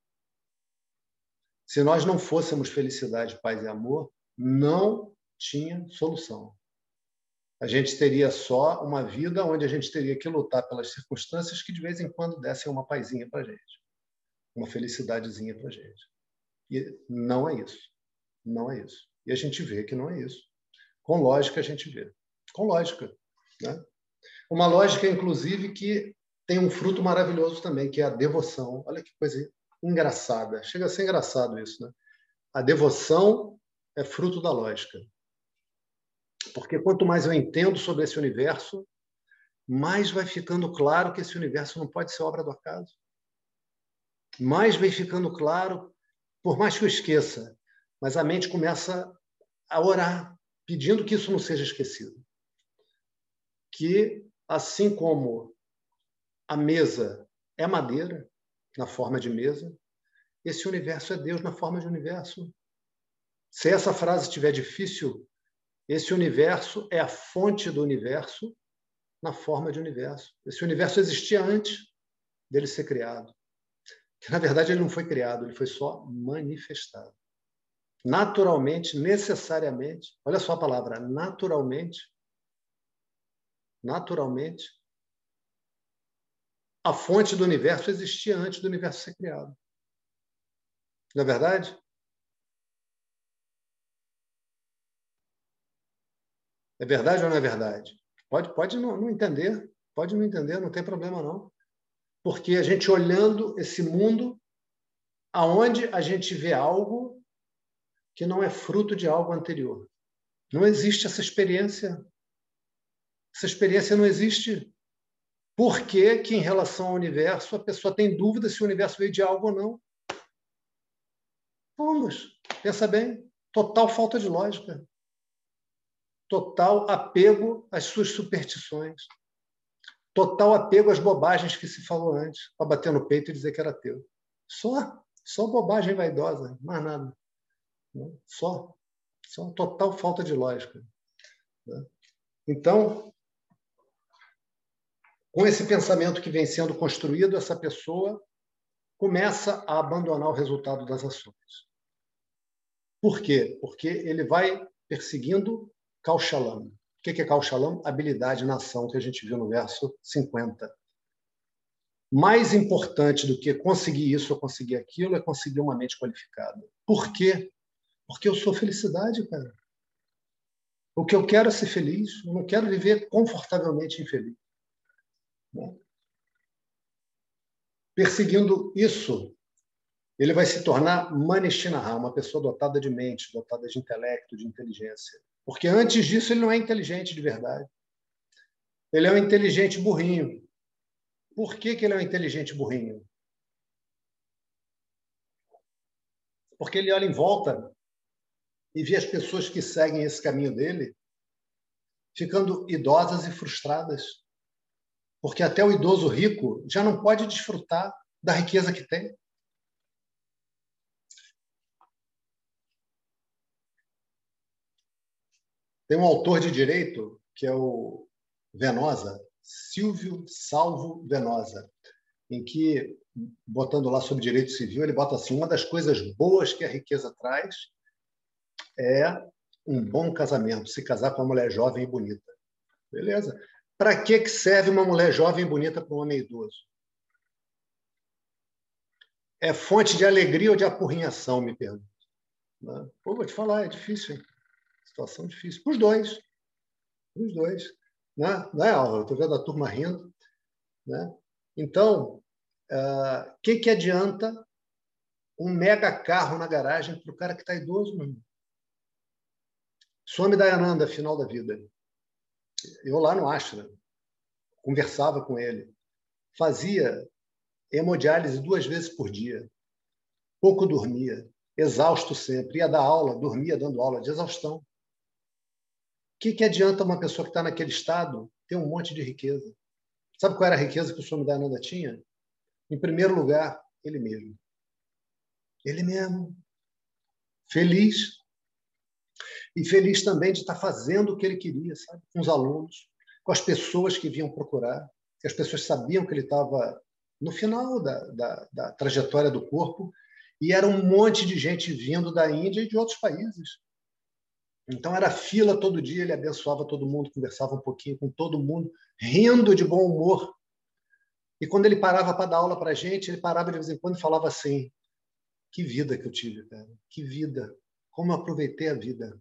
Speaker 1: Se nós não fôssemos felicidade, paz e amor, não tinha solução. A gente teria só uma vida onde a gente teria que lutar pelas circunstâncias que de vez em quando dessem uma paizinha para gente, uma felicidadezinha para gente. E não é isso. Não é isso. E a gente vê que não é isso. Com lógica, a gente vê. Com lógica. Né? Uma lógica, inclusive, que tem um fruto maravilhoso também, que é a devoção. Olha que coisa engraçada. Chega a ser engraçado isso. Né? A devoção é fruto da lógica. Porque quanto mais eu entendo sobre esse universo, mais vai ficando claro que esse universo não pode ser obra do acaso. Mais vai ficando claro, por mais que eu esqueça, mas a mente começa a orar, pedindo que isso não seja esquecido. Que, assim como a mesa é madeira, na forma de mesa, esse universo é Deus na forma de universo. Se essa frase estiver difícil esse universo é a fonte do universo na forma de universo. Esse universo existia antes dele ser criado. Que, na verdade, ele não foi criado, ele foi só manifestado. Naturalmente, necessariamente, olha só a palavra, naturalmente, naturalmente, a fonte do universo existia antes do universo ser criado. Não é verdade? É verdade ou não é verdade? Pode, pode não, não entender, pode não entender, não tem problema não. Porque a gente olhando esse mundo, aonde a gente vê algo que não é fruto de algo anterior. Não existe essa experiência. Essa experiência não existe. Por que, que, em relação ao universo, a pessoa tem dúvida se o universo veio de algo ou não? Vamos, pensa bem. Total falta de lógica total apego às suas superstições, total apego às bobagens que se falou antes, para bater no peito e dizer que era teu. Só, só bobagem vaidosa, mais nada. Né? Só, só total falta de lógica. Né? Então, com esse pensamento que vem sendo construído, essa pessoa começa a abandonar o resultado das ações. Por quê? Porque ele vai perseguindo Kauchalam. O que é Kauchalam? Habilidade na ação, que a gente viu no verso 50. Mais importante do que conseguir isso ou conseguir aquilo é conseguir uma mente qualificada. Por quê? Porque eu sou felicidade, cara. O que eu quero é ser feliz. Eu não quero viver confortavelmente infeliz. Perseguindo isso, ele vai se tornar Manishinaha, uma pessoa dotada de mente, dotada de intelecto, de inteligência. Porque antes disso ele não é inteligente de verdade. Ele é um inteligente burrinho. Por que, que ele é um inteligente burrinho? Porque ele olha em volta e vê as pessoas que seguem esse caminho dele ficando idosas e frustradas porque até o idoso rico já não pode desfrutar da riqueza que tem. Tem um autor de direito, que é o Venosa, Silvio Salvo Venosa, em que, botando lá sobre direito civil, ele bota assim: uma das coisas boas que a riqueza traz é um bom casamento, se casar com uma mulher jovem e bonita. Beleza? Para que, que serve uma mulher jovem e bonita para um homem idoso? É fonte de alegria ou de apurrinhação, me pergunto. Né? Pô, vou te falar, é difícil, hein? Situação difícil. Para os dois. Para os dois. Né? Não é, Álvaro? Estou vendo a turma rindo. Né? Então, o uh, que, que adianta um mega carro na garagem para o cara que está idoso? Some Dayananda, final da vida. Eu lá no Ashram, conversava com ele. Fazia hemodiálise duas vezes por dia. Pouco dormia, exausto sempre. Ia dar aula, dormia dando aula de exaustão que, que adianta uma pessoa que está naquele estado ter um monte de riqueza? Sabe qual era a riqueza que o Swami Dayananda tinha? Em primeiro lugar, ele mesmo. Ele mesmo. Feliz. E feliz também de estar fazendo o que ele queria, sabe? Com os alunos, com as pessoas que vinham procurar, que as pessoas sabiam que ele estava no final da, da, da trajetória do corpo, e era um monte de gente vindo da Índia e de outros países. Então era fila todo dia, ele abençoava todo mundo, conversava um pouquinho com todo mundo, rindo de bom humor. E quando ele parava para dar aula para a gente, ele parava de vez em quando e falava assim: Que vida que eu tive, cara, que vida, como eu aproveitei a vida.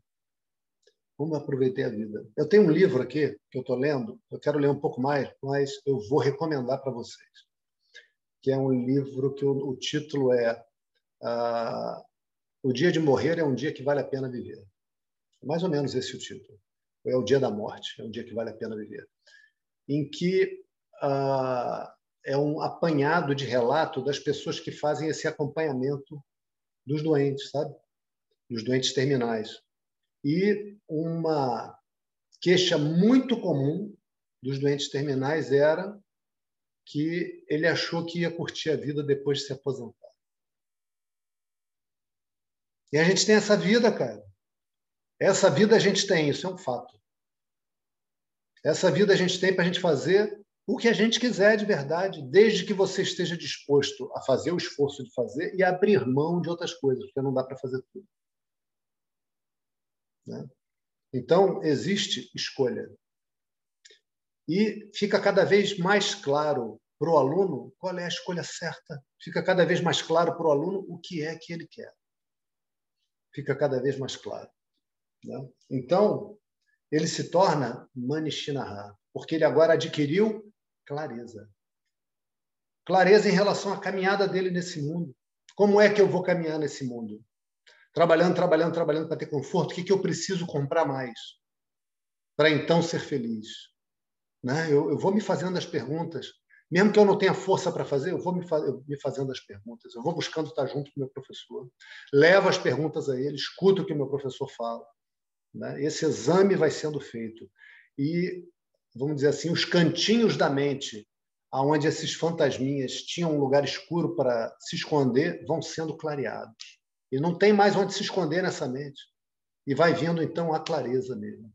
Speaker 1: Como eu aproveitei a vida. Eu tenho um livro aqui que eu estou lendo, eu quero ler um pouco mais, mas eu vou recomendar para vocês. Que é um livro que o, o título é uh, O Dia de Morrer é um Dia que Vale a Pena Viver. Mais ou menos esse é o título. É o dia da morte, é um dia que vale a pena viver. Em que ah, é um apanhado de relato das pessoas que fazem esse acompanhamento dos doentes, sabe? Dos doentes terminais. E uma queixa muito comum dos doentes terminais era que ele achou que ia curtir a vida depois de se aposentar. E a gente tem essa vida, cara. Essa vida a gente tem, isso é um fato. Essa vida a gente tem para a gente fazer o que a gente quiser de verdade, desde que você esteja disposto a fazer o esforço de fazer e abrir mão de outras coisas, porque não dá para fazer tudo. Né? Então, existe escolha. E fica cada vez mais claro para o aluno qual é a escolha certa. Fica cada vez mais claro para o aluno o que é que ele quer. Fica cada vez mais claro. Né? Então, ele se torna Manishinaha, porque ele agora adquiriu clareza. Clareza em relação à caminhada dele nesse mundo. Como é que eu vou caminhar nesse mundo? Trabalhando, trabalhando, trabalhando para ter conforto. O que, que eu preciso comprar mais para então ser feliz? Né? Eu, eu vou me fazendo as perguntas. Mesmo que eu não tenha força para fazer, eu vou me, fa me, fazendo as perguntas. Eu vou buscando estar junto com o meu professor. Levo as perguntas a ele, escuto o que o meu professor fala. Né? Esse exame vai sendo feito. E, vamos dizer assim, os cantinhos da mente, aonde esses fantasminhas tinham um lugar escuro para se esconder, vão sendo clareados. E não tem mais onde se esconder nessa mente. E vai vindo, então, a clareza mesmo.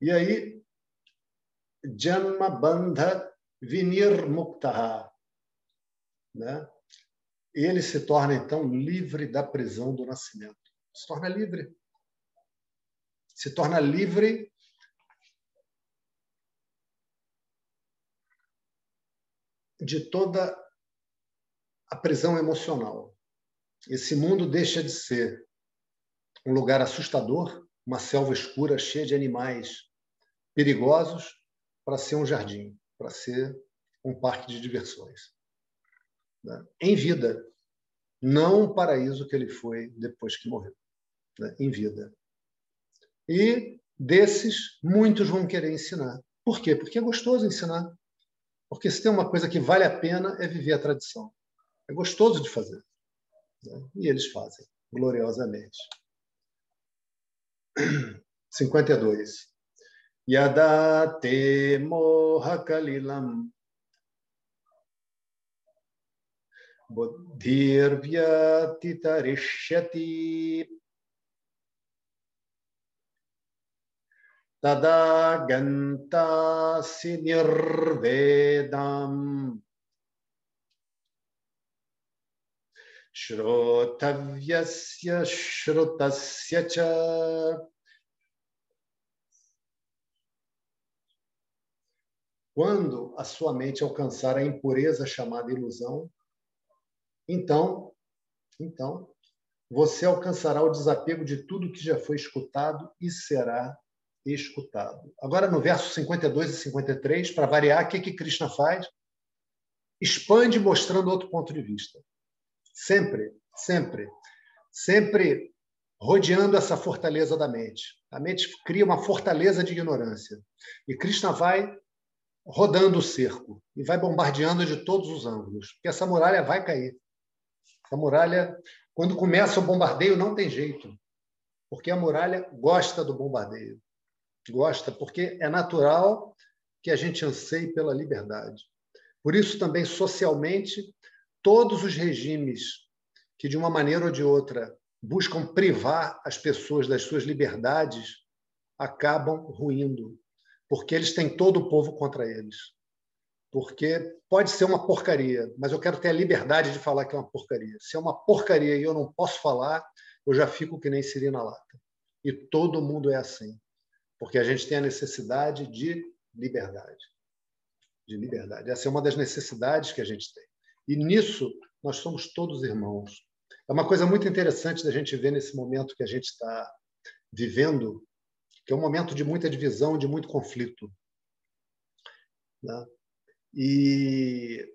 Speaker 1: E aí, Janma Bandha Vinir Muktaha. Né? ele se torna, então, livre da prisão do nascimento. Se torna livre. Se torna livre de toda a prisão emocional. Esse mundo deixa de ser um lugar assustador, uma selva escura cheia de animais perigosos, para ser um jardim, para ser um parque de diversões né? em vida, não o paraíso que ele foi depois que morreu, né? em vida. E desses, muitos vão querer ensinar. Por quê? Porque é gostoso ensinar. Porque se tem uma coisa que vale a pena é viver a tradição. É gostoso de fazer. Né? E eles fazem, gloriosamente. *clears throat* 52. Yada te moha kalilam बुद्धिर्व्यतितरिष्यति तदा गन्तासि निर्वेदाम् श्रोतव्यस्य श्रुतस्य च Quando a sua mente alcançar a impureza chamada ilusão, então, então, você alcançará o desapego de tudo que já foi escutado e será escutado. Agora, no verso 52 e 53, para variar, o que, que Krishna faz? Expande mostrando outro ponto de vista. Sempre, sempre, sempre rodeando essa fortaleza da mente. A mente cria uma fortaleza de ignorância. E Krishna vai rodando o cerco e vai bombardeando de todos os ângulos, porque essa muralha vai cair. Essa muralha, quando começa o bombardeio, não tem jeito, porque a muralha gosta do bombardeio. Gosta, porque é natural que a gente anseie pela liberdade. Por isso, também socialmente, todos os regimes que, de uma maneira ou de outra, buscam privar as pessoas das suas liberdades acabam ruindo, porque eles têm todo o povo contra eles. Porque pode ser uma porcaria, mas eu quero ter a liberdade de falar que é uma porcaria. Se é uma porcaria e eu não posso falar, eu já fico que nem siri na lata. E todo mundo é assim, porque a gente tem a necessidade de liberdade. De liberdade. Essa é uma das necessidades que a gente tem. E nisso nós somos todos irmãos. É uma coisa muito interessante da gente ver nesse momento que a gente está vivendo, que é um momento de muita divisão, de muito conflito. Né? E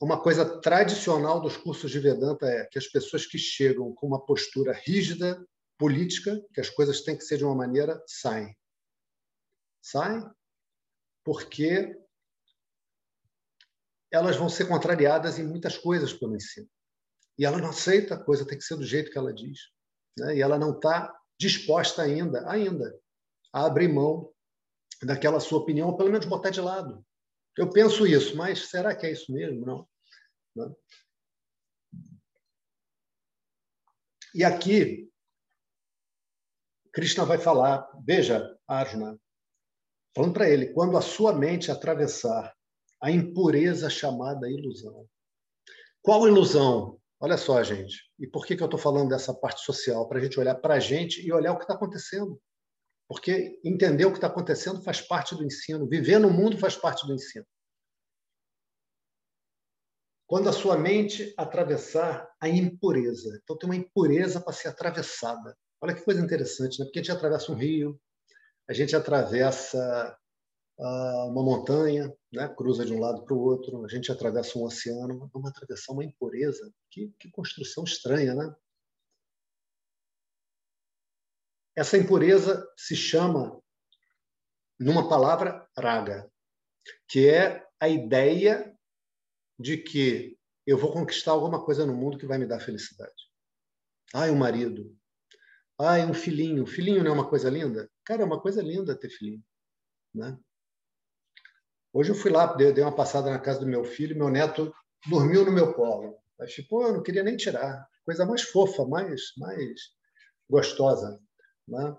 Speaker 1: uma coisa tradicional dos cursos de Vedanta é que as pessoas que chegam com uma postura rígida, política, que as coisas têm que ser de uma maneira, saem. Saem porque elas vão ser contrariadas em muitas coisas pelo ensino. E ela não aceita, a coisa tem que ser do jeito que ela diz. Né? E ela não está disposta ainda, ainda, a abrir mão daquela sua opinião, ou pelo menos botar de lado. Eu penso isso, mas será que é isso mesmo? Não. não. E aqui, Krishna vai falar, veja, Arjuna, falando para ele, quando a sua mente atravessar a impureza chamada ilusão. Qual ilusão? Olha só, gente. E por que, que eu estou falando dessa parte social? Para a gente olhar para a gente e olhar o que está acontecendo. Porque entender o que está acontecendo faz parte do ensino. Viver no mundo faz parte do ensino. Quando a sua mente atravessar a impureza. Então, tem uma impureza para ser atravessada. Olha que coisa interessante, né? Porque a gente atravessa um rio, a gente atravessa uma montanha, né? cruza de um lado para o outro, a gente atravessa um oceano, vamos atravessar uma impureza. Que, que construção estranha, né? Essa impureza se chama, numa palavra, raga, que é a ideia de que eu vou conquistar alguma coisa no mundo que vai me dar felicidade. Ai, um marido. Ai, um filhinho. Filhinho não é uma coisa linda? Cara, é uma coisa linda ter filhinho. Né? Hoje eu fui lá, dei uma passada na casa do meu filho, meu neto dormiu no meu colo. Mas, tipo, eu não queria nem tirar. Coisa mais fofa, mais, mais gostosa. Né?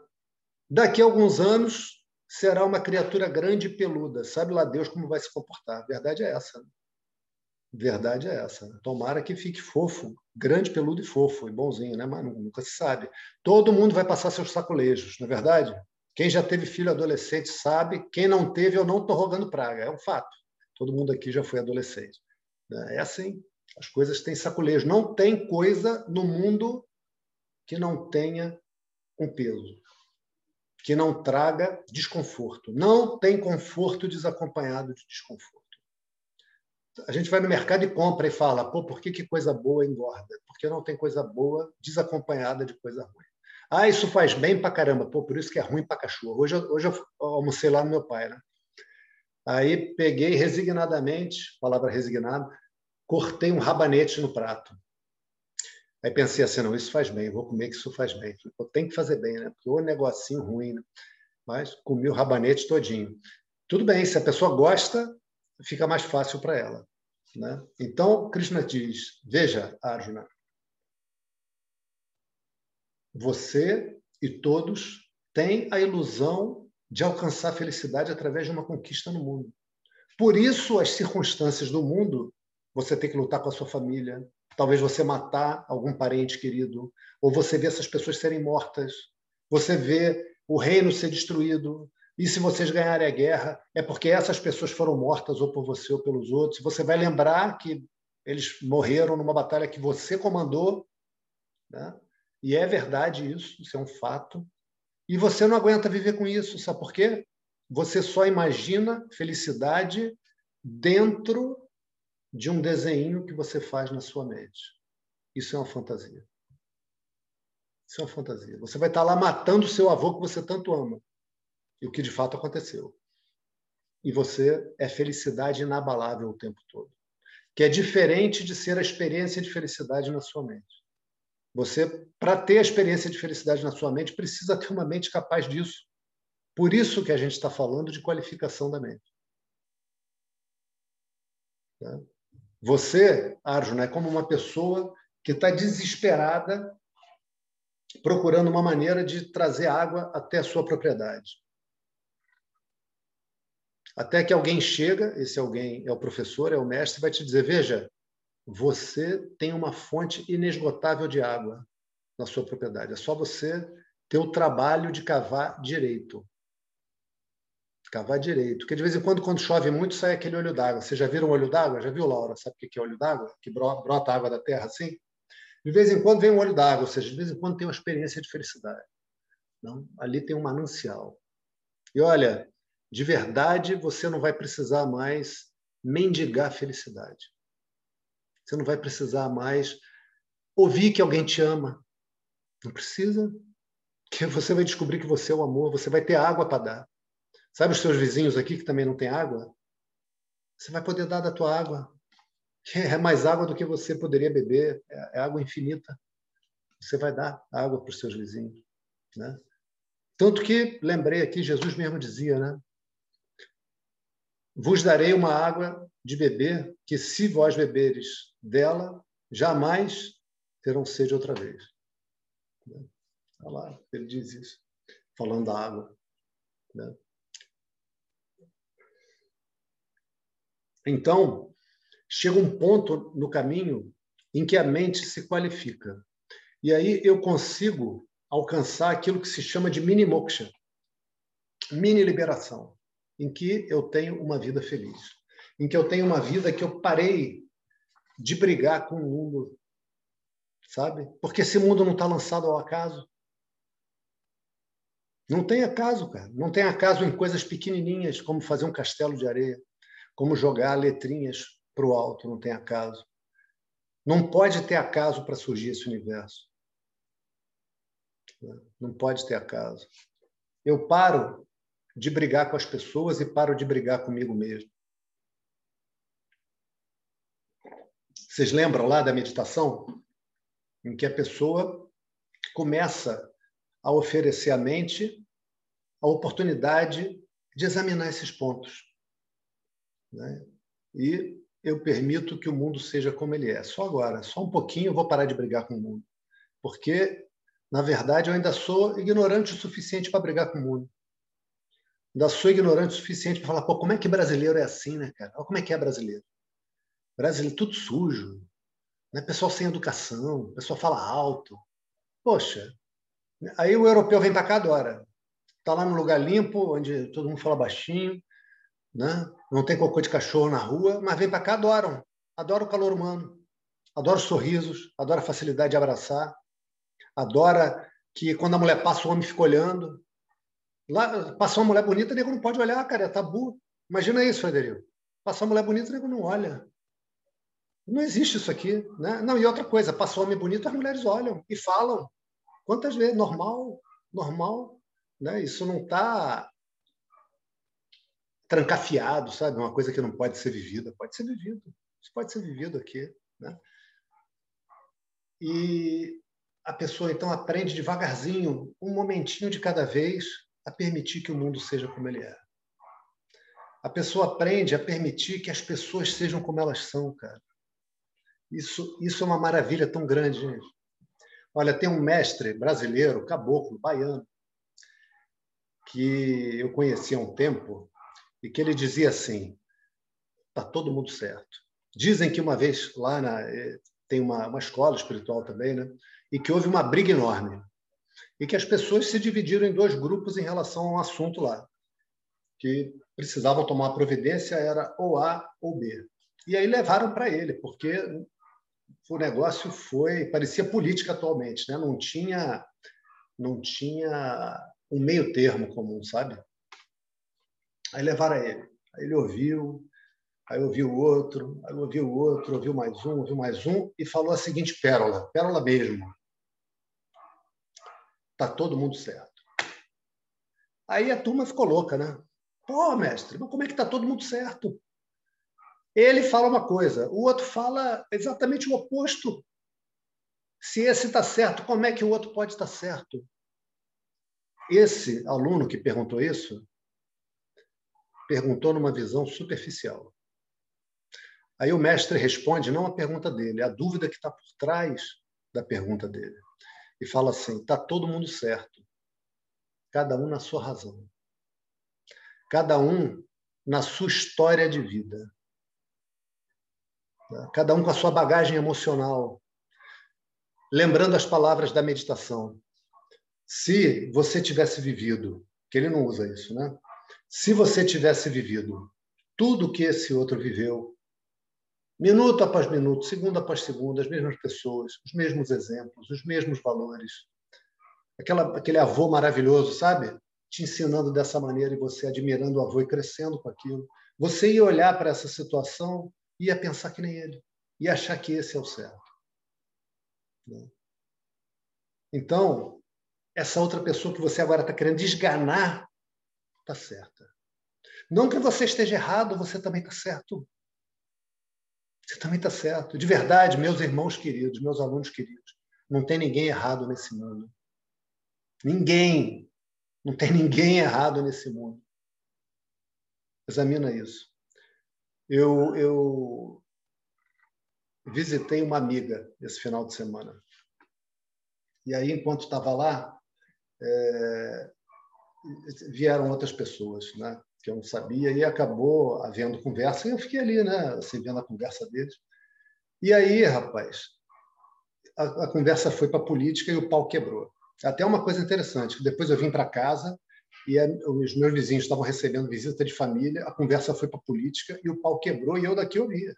Speaker 1: Daqui a alguns anos será uma criatura grande e peluda. Sabe lá Deus como vai se comportar. Verdade é essa. Né? Verdade é essa. Né? Tomara que fique fofo, grande, peludo e fofo, e bonzinho, né? mas nunca se sabe. Todo mundo vai passar seus sacolejos, não é verdade? Quem já teve filho adolescente sabe, quem não teve, eu não estou rogando praga, é um fato. Todo mundo aqui já foi adolescente. Né? É assim, as coisas têm sacolejo. Não tem coisa no mundo que não tenha um peso, que não traga desconforto. Não tem conforto desacompanhado de desconforto. A gente vai no mercado e compra e fala, pô, por que, que coisa boa engorda? Porque não tem coisa boa desacompanhada de coisa ruim. Ah, isso faz bem pra caramba. Pô, por isso que é ruim pra cachorro. Hoje, hoje eu almocei lá no meu pai, né? Aí peguei resignadamente, palavra resignado, cortei um rabanete no prato. Aí pensei assim, não, isso faz bem, vou comer que isso faz bem. Eu tenho que fazer bem, né? Porque o negocinho ruim, né? Mas comi o rabanete todinho. Tudo bem, se a pessoa gosta, fica mais fácil para ela. Né? Então, Krishna diz: Veja, Arjuna, você e todos têm a ilusão de alcançar a felicidade através de uma conquista no mundo. Por isso, as circunstâncias do mundo, você tem que lutar com a sua família, talvez você matar algum parente querido, ou você vê essas pessoas serem mortas, você vê o reino ser destruído, e se vocês ganharem a guerra, é porque essas pessoas foram mortas ou por você ou pelos outros. Você vai lembrar que eles morreram numa batalha que você comandou, né? E é verdade isso, isso é um fato. E você não aguenta viver com isso, sabe por quê? Você só imagina felicidade dentro de um desenho que você faz na sua mente. Isso é uma fantasia. Isso é uma fantasia. Você vai estar lá matando o seu avô que você tanto ama e o que de fato aconteceu. E você é felicidade inabalável o tempo todo, que é diferente de ser a experiência de felicidade na sua mente. Você, para ter a experiência de felicidade na sua mente, precisa ter uma mente capaz disso. Por isso que a gente está falando de qualificação da mente. Tá? Você, Arjuna, é como uma pessoa que está desesperada procurando uma maneira de trazer água até a sua propriedade. Até que alguém chega, esse alguém é o professor, é o mestre, vai te dizer: veja, você tem uma fonte inesgotável de água na sua propriedade. É só você ter o trabalho de cavar direito. Cavar direito. Porque de vez em quando, quando chove muito, sai aquele olho d'água. Você já viram um olho d'água? Já viu, Laura? Sabe o que é olho d'água? Que brota água da terra assim? De vez em quando vem um olho d'água, ou seja, de vez em quando tem uma experiência de felicidade. Não? Ali tem um manancial. E olha, de verdade, você não vai precisar mais mendigar felicidade. Você não vai precisar mais ouvir que alguém te ama. Não precisa. Que você vai descobrir que você é o amor, você vai ter água para dar. Sabe os seus vizinhos aqui que também não têm água? Você vai poder dar da tua água. Que é mais água do que você poderia beber, é, é água infinita. Você vai dar água para os seus vizinhos, né? Tanto que lembrei aqui, Jesus mesmo dizia, né? Vos darei uma água de beber, que se vós beberes dela, jamais terão sede outra vez. Olha lá, ele diz isso, falando da água. Né? Então, chega um ponto no caminho em que a mente se qualifica. E aí eu consigo alcançar aquilo que se chama de mini moksha, mini liberação em que eu tenho uma vida feliz, em que eu tenho uma vida que eu parei de brigar com o mundo, sabe? Porque esse mundo não está lançado ao acaso. Não tem acaso, cara. Não tem acaso em coisas pequenininhas, como fazer um castelo de areia, como jogar letrinhas para o alto, não tem acaso. Não pode ter acaso para surgir esse universo. Não pode ter acaso. Eu paro de brigar com as pessoas e paro de brigar comigo mesmo. Vocês lembram lá da meditação? Em que a pessoa começa a oferecer à mente a oportunidade de examinar esses pontos. Né? E eu permito que o mundo seja como ele é. Só agora, só um pouquinho eu vou parar de brigar com o mundo. Porque, na verdade, eu ainda sou ignorante o suficiente para brigar com o mundo ainda sou ignorante o suficiente para falar, pô, como é que brasileiro é assim, né, cara? Olha como é que é brasileiro. Brasileiro tudo sujo, né? pessoal sem educação, pessoal fala alto. Poxa, aí o europeu vem para cá adora. Está lá no lugar limpo, onde todo mundo fala baixinho, né? não tem cocô de cachorro na rua, mas vem para cá adoram. Adora o calor humano, adora os sorrisos, adora a facilidade de abraçar, adora que quando a mulher passa o homem fica olhando, Lá, passar uma mulher bonita, o nego não pode olhar, cara, é tabu. Imagina isso, Frederico. Passar uma mulher bonita, o nego não olha. Não existe isso aqui. Né? Não, e outra coisa, passar um homem bonito, as mulheres olham e falam. Quantas vezes? Normal, normal. Né? Isso não está trancafiado, sabe? Uma coisa que não pode ser vivida. Pode ser vivido. Isso pode ser vivido aqui. Né? E a pessoa, então, aprende devagarzinho, um momentinho de cada vez, a permitir que o mundo seja como ele é. A pessoa aprende a permitir que as pessoas sejam como elas são, cara. Isso, isso é uma maravilha tão grande, gente. Olha, tem um mestre brasileiro, caboclo, baiano, que eu conheci há um tempo e que ele dizia assim: tá todo mundo certo. Dizem que uma vez lá na, eh, tem uma, uma escola espiritual também, né? E que houve uma briga enorme e que as pessoas se dividiram em dois grupos em relação a um assunto lá, que precisavam tomar providência era ou A ou B. E aí levaram para ele, porque o negócio foi parecia política atualmente, né? Não tinha não tinha um meio termo comum, sabe? Aí levaram ele. Aí ele ouviu, aí ouviu outro, aí ouviu outro, ouviu mais um, ouviu mais um e falou a seguinte pérola, pérola mesmo. Tá todo mundo certo. Aí a turma ficou louca, né? Pô, mestre, mas como é que tá todo mundo certo? Ele fala uma coisa, o outro fala exatamente o oposto. Se esse está certo, como é que o outro pode estar certo? Esse aluno que perguntou isso perguntou numa visão superficial. Aí o mestre responde não a pergunta dele, a dúvida que está por trás da pergunta dele. E fala assim: está todo mundo certo, cada um na sua razão, cada um na sua história de vida, cada um com a sua bagagem emocional. Lembrando as palavras da meditação. Se você tivesse vivido, que ele não usa isso, né? Se você tivesse vivido tudo que esse outro viveu, minuto após minuto, segundo após segundo, as mesmas pessoas, os mesmos exemplos, os mesmos valores, aquela, aquele avô maravilhoso, sabe? Te ensinando dessa maneira e você admirando o avô e crescendo com aquilo. Você ia olhar para essa situação ia pensar que nem ele, ia achar que esse é o certo. Né? Então, essa outra pessoa que você agora está querendo desganar está certa. Não que você esteja errado, você também está certo. Você também está certo. De verdade, meus irmãos queridos, meus alunos queridos, não tem ninguém errado nesse mundo. Ninguém. Não tem ninguém errado nesse mundo. Examina isso. Eu, eu visitei uma amiga esse final de semana. E aí, enquanto estava lá, é, vieram outras pessoas, né? que eu não sabia, e acabou havendo conversa, e eu fiquei ali, né? assim, vendo a conversa deles. E aí, rapaz, a, a conversa foi para a política e o pau quebrou. Até uma coisa interessante, depois eu vim para casa e a, os meus vizinhos estavam recebendo visita de família, a conversa foi para política e o pau quebrou e eu daqui ouvia.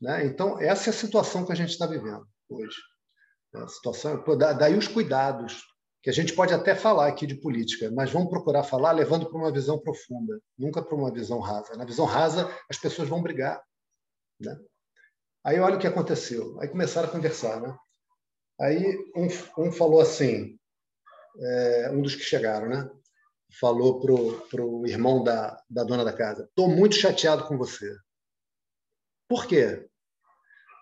Speaker 1: Né? Então, essa é a situação que a gente está vivendo hoje. A situação, daí os cuidados, que a gente pode até falar aqui de política, mas vamos procurar falar levando para uma visão profunda, nunca para uma visão rasa. Na visão rasa, as pessoas vão brigar. Né? Aí olha o que aconteceu. Aí começaram a conversar. Né? Aí um, um falou assim, é, um dos que chegaram, né? Falou para o irmão da, da dona da casa: Estou muito chateado com você. Por quê?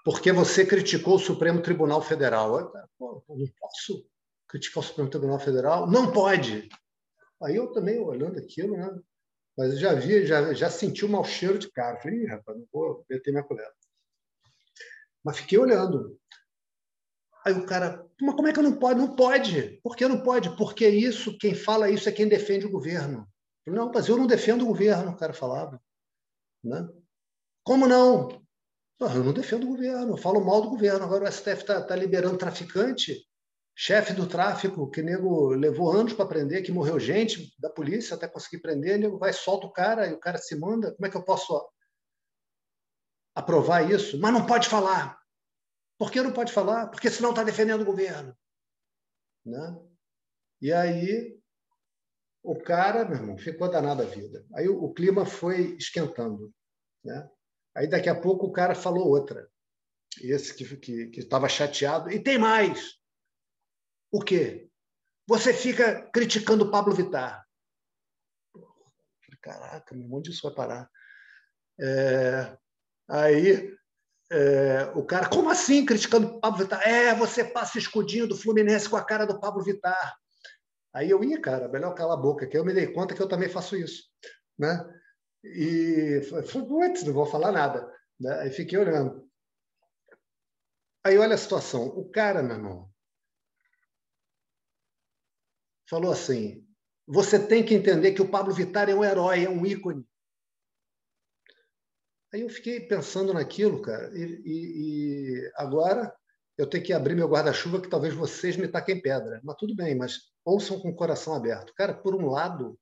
Speaker 1: Porque você criticou o Supremo Tribunal Federal. Eu, Pô, não posso criticar o Supremo Tribunal Federal? Não pode. Aí eu também, olhando aquilo, né? mas eu já vi, já, já senti o um mau cheiro de cara. Falei, rapaz, não vou meter minha colher. Mas fiquei olhando. Aí o cara, mas como é que não pode? Não pode. Por que não pode? Porque isso, quem fala isso é quem defende o governo. Não, mas eu não defendo o governo, o cara falava. Né? Como não? Eu não defendo o governo, eu falo mal do governo. Agora o STF está tá liberando traficante, chefe do tráfico, que nego levou anos para prender, que morreu gente da polícia até conseguir prender, nego vai, solta o cara e o cara se manda. Como é que eu posso aprovar isso? Mas não pode falar. Por que não pode falar? Porque senão está defendendo o governo. Né? E aí o cara, meu irmão, ficou danado a vida. Aí o, clima foi esquentando. Né? Aí daqui a pouco o cara falou outra. Esse que estava chateado. E tem mais. O quê? Você fica criticando o Pablo Vittar. Caraca, meu, onde isso vai parar? É, aí é, o cara, como assim criticando o Pablo Vittar? É, você passa escudinho do Fluminense com a cara do Pablo Vittar. Aí eu ia, cara, melhor calar a boca, que eu me dei conta que eu também faço isso. Né? E falei, não vou falar nada. Né? Aí fiquei olhando. Aí olha a situação. O cara, meu irmão, falou assim: você tem que entender que o Pablo Vittar é um herói, é um ícone. Aí eu fiquei pensando naquilo, cara, e, e, e agora eu tenho que abrir meu guarda-chuva que talvez vocês me taquem pedra. Mas tudo bem, mas ouçam com o coração aberto. Cara, por um lado,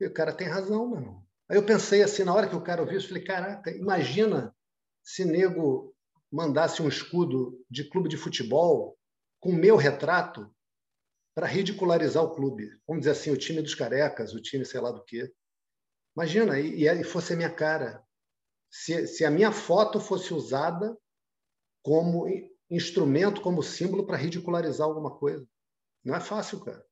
Speaker 1: o cara tem razão, meu irmão. Aí eu pensei assim, na hora que o cara ouviu isso, falei, caraca, imagina se nego mandasse um escudo de clube de futebol com meu retrato para ridicularizar o clube. Vamos dizer assim, o time dos carecas, o time sei lá do quê. Imagina, e, e fosse a minha cara. Se, se a minha foto fosse usada como instrumento, como símbolo para ridicularizar alguma coisa. Não é fácil, cara.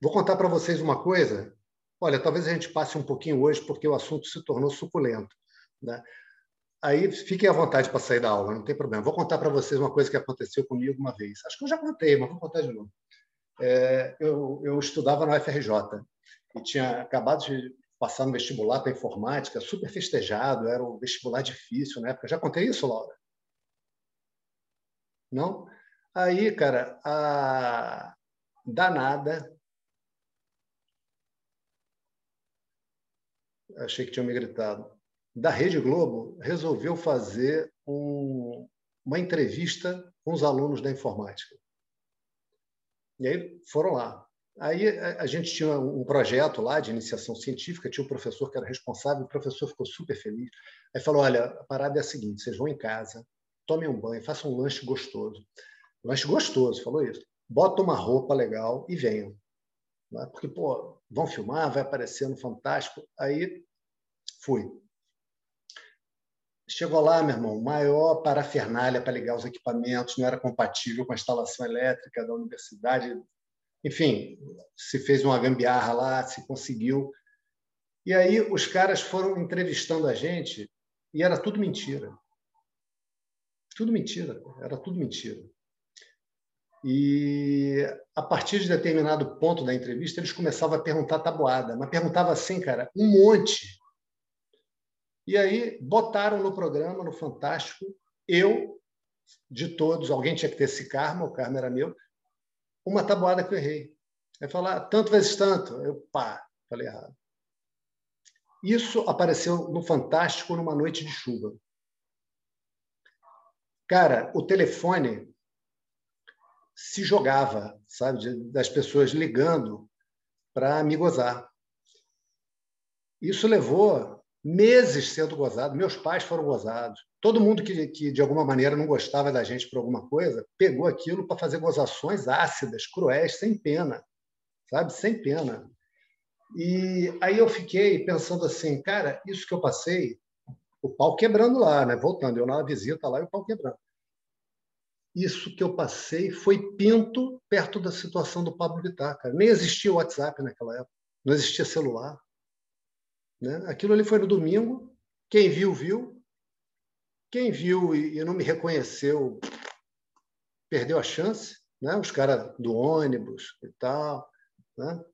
Speaker 1: Vou contar para vocês uma coisa. Olha, talvez a gente passe um pouquinho hoje, porque o assunto se tornou suculento. Né? Aí fiquem à vontade para sair da aula, não tem problema. Vou contar para vocês uma coisa que aconteceu comigo uma vez. Acho que eu já contei, mas vou contar de novo. É, eu, eu estudava na UFRJ e tinha acabado de passar no vestibular para informática, super festejado, era um vestibular difícil na época. Já contei isso, Laura? Não? Aí, cara, a danada. Achei que tinha me gritado. Da Rede Globo resolveu fazer um, uma entrevista com os alunos da informática. E aí foram lá. Aí a, gente tinha um projeto lá de iniciação científica, tinha um professor que era responsável, o professor ficou super feliz. Aí falou: olha, a parada é a seguinte: vocês vão em casa, tomem um banho, façam um lanche gostoso. Lanche gostoso, falou isso. Bota uma roupa legal e venham. Né? Porque, pô, vão filmar, vai aparecer no Fantástico. Aí fui. Chegou lá, meu irmão, maior parafernália para ligar os equipamentos, não era compatível com a instalação elétrica da universidade. Enfim, se fez uma gambiarra lá, se conseguiu. E aí os caras foram entrevistando a gente e era tudo mentira. Tudo mentira, era tudo mentira. E a partir de determinado ponto da entrevista, eles começavam a perguntar tabuada, mas perguntava assim, cara, um monte. E aí botaram no programa, no Fantástico, eu, de todos, alguém tinha que ter esse karma, o karma era meu, uma tabuada que eu errei. Aí falar tanto vezes tanto, eu pá, falei errado. Isso apareceu no Fantástico numa noite de chuva. Cara, o telefone se jogava, sabe, das pessoas ligando para me gozar. Isso levou meses sendo gozado. Meus pais foram gozados. Todo mundo que, que de alguma maneira não gostava da gente por alguma coisa pegou aquilo para fazer gozações ácidas, cruéis, sem pena, sabe, sem pena. E aí eu fiquei pensando assim, cara, isso que eu passei o pau quebrando lá, né? Voltando, eu na visita lá e o pau quebrando. Isso que eu passei foi pinto perto da situação do Pablo Vittar, cara. Nem existia WhatsApp naquela época, não existia celular. Né? Aquilo ali foi no domingo, quem viu, viu. Quem viu e não me reconheceu perdeu a chance, né? os caras do ônibus e tal. Né?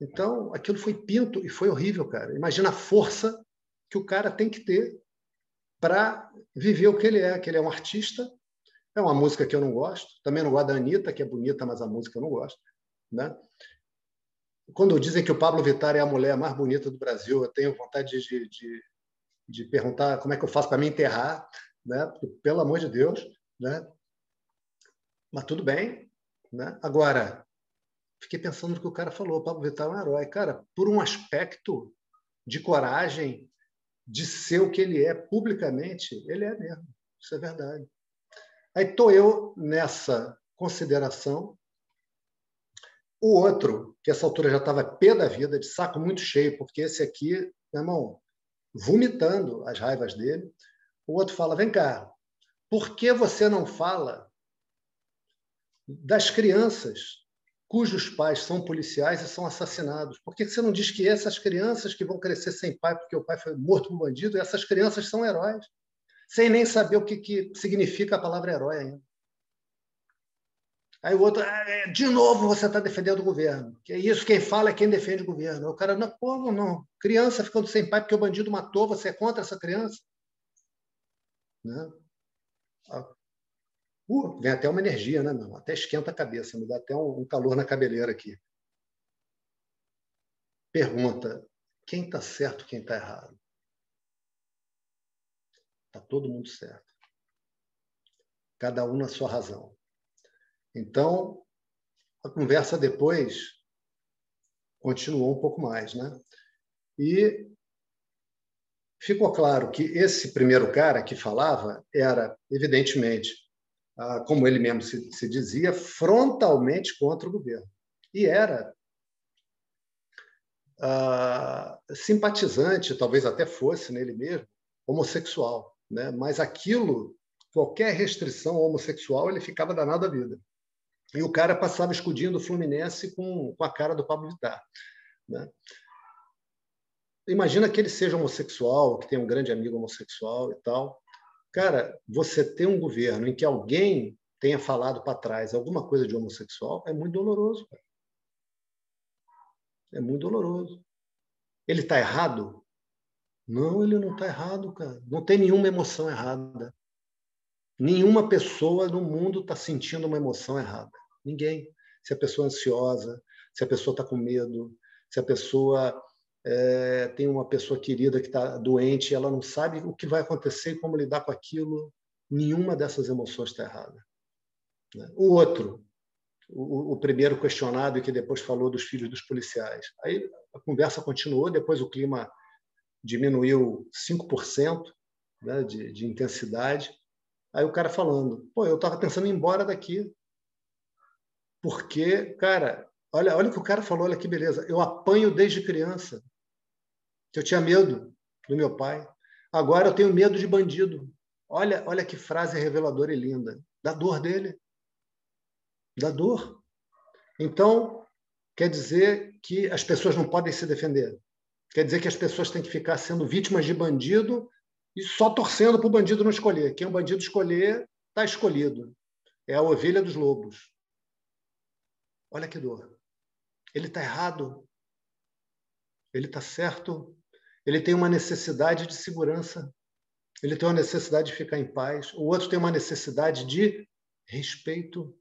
Speaker 1: Então, aquilo foi pinto e foi horrível, cara. Imagina a força que o cara tem que ter para viver o que ele é, que ele é um artista. É uma música que eu não gosto. Também não gosto da Anitta, que é bonita, mas a música eu não gosto. Né? Quando dizem que o Pablo Vittar é a mulher mais bonita do Brasil, eu tenho vontade de, de, de perguntar como é que eu faço para me enterrar, né? pelo amor de Deus. Né? Mas tudo bem. Né? Agora, fiquei pensando no que o cara falou. O Pablo Vittar é um herói. Cara, por um aspecto de coragem, de ser o que ele é publicamente, ele é mesmo. Isso é verdade. Aí estou eu nessa consideração. O outro, que essa altura já estava pé da vida, de saco muito cheio, porque esse aqui, meu irmão, vomitando as raivas dele. O outro fala: vem cá, por que você não fala das crianças cujos pais são policiais e são assassinados. Por que você não diz que essas crianças que vão crescer sem pai porque o pai foi morto por bandido, essas crianças são heróis? Sem nem saber o que, que significa a palavra herói ainda. Aí o outro, ah, é, de novo você está defendendo o governo. Que é isso, quem fala é quem defende o governo. O cara, não, povo não. Criança ficando sem pai porque o bandido matou, você é contra essa criança? Né? Uh, vem até uma energia, né, meu? Até esquenta a cabeça, me dá até um, um calor na cabeleira aqui. Pergunta: quem está certo, quem está errado? Está todo mundo certo. Cada um na sua razão. Então, a conversa depois continuou um pouco mais, né? E ficou claro que esse primeiro cara que falava era, evidentemente, ah, como ele mesmo se, dizia, frontalmente contra o governo. E era ah, simpatizante, talvez até fosse nele mesmo, homossexual. Né? Mas aquilo, qualquer restrição homossexual, ele ficava danado a vida. E o cara passava escudinho do Fluminense com, com a cara do Pablo Vittar. Né? Imagina que ele seja homossexual, que tem um grande amigo homossexual e tal. Cara, você ter um governo em que alguém tenha falado para trás alguma coisa de homossexual é muito doloroso. Cara. É muito doloroso. Ele está errado? Não, ele não está errado, cara. Não tem nenhuma emoção errada. Nenhuma pessoa no mundo está sentindo uma emoção errada. Ninguém. Se a pessoa é ansiosa, se a pessoa está com medo, se a pessoa é, tem uma pessoa querida que está doente, ela não sabe o que vai acontecer e como lidar com aquilo, nenhuma dessas emoções está errada. Né? O outro, o, o, primeiro questionado e que depois falou dos filhos dos policiais. Aí a conversa continuou, depois o clima diminuiu 5% né, de, de intensidade. Aí o cara falando, pô, eu estava pensando em ir embora daqui. Porque, cara, olha, olha o que o cara falou, olha que beleza. Eu apanho desde criança. Eu tinha medo do meu pai. Agora eu tenho medo de bandido. Olha, olha que frase reveladora e linda. Da dor dele. Da dor. Então, quer dizer que as pessoas não podem se defender. Quer dizer que as pessoas têm que ficar sendo vítimas de bandido e só torcendo para o bandido não escolher. Quem o bandido escolher, está escolhido. É a ovelha dos lobos. Olha que dor. Ele está errado. Ele está certo. Ele tem uma necessidade de segurança. Ele tem uma necessidade de ficar em paz. O outro tem uma necessidade de respeito.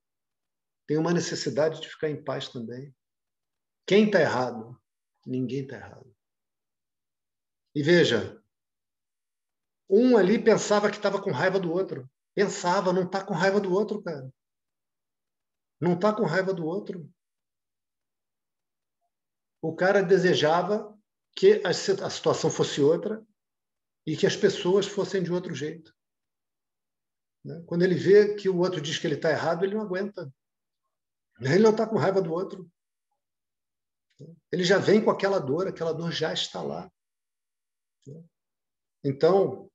Speaker 1: Tem uma necessidade de ficar em paz também. Quem está errado? Ninguém está errado. E veja, um ali pensava que estava com raiva do outro. Pensava, não está com raiva do outro, cara. Não está com raiva do outro. O cara desejava que a situação fosse outra e que as pessoas fossem de outro jeito. Né? Quando ele vê que o outro diz que ele está errado, ele não aguenta. Ele não está com raiva do outro. Ele já vem com aquela dor, aquela dor já está lá. Então,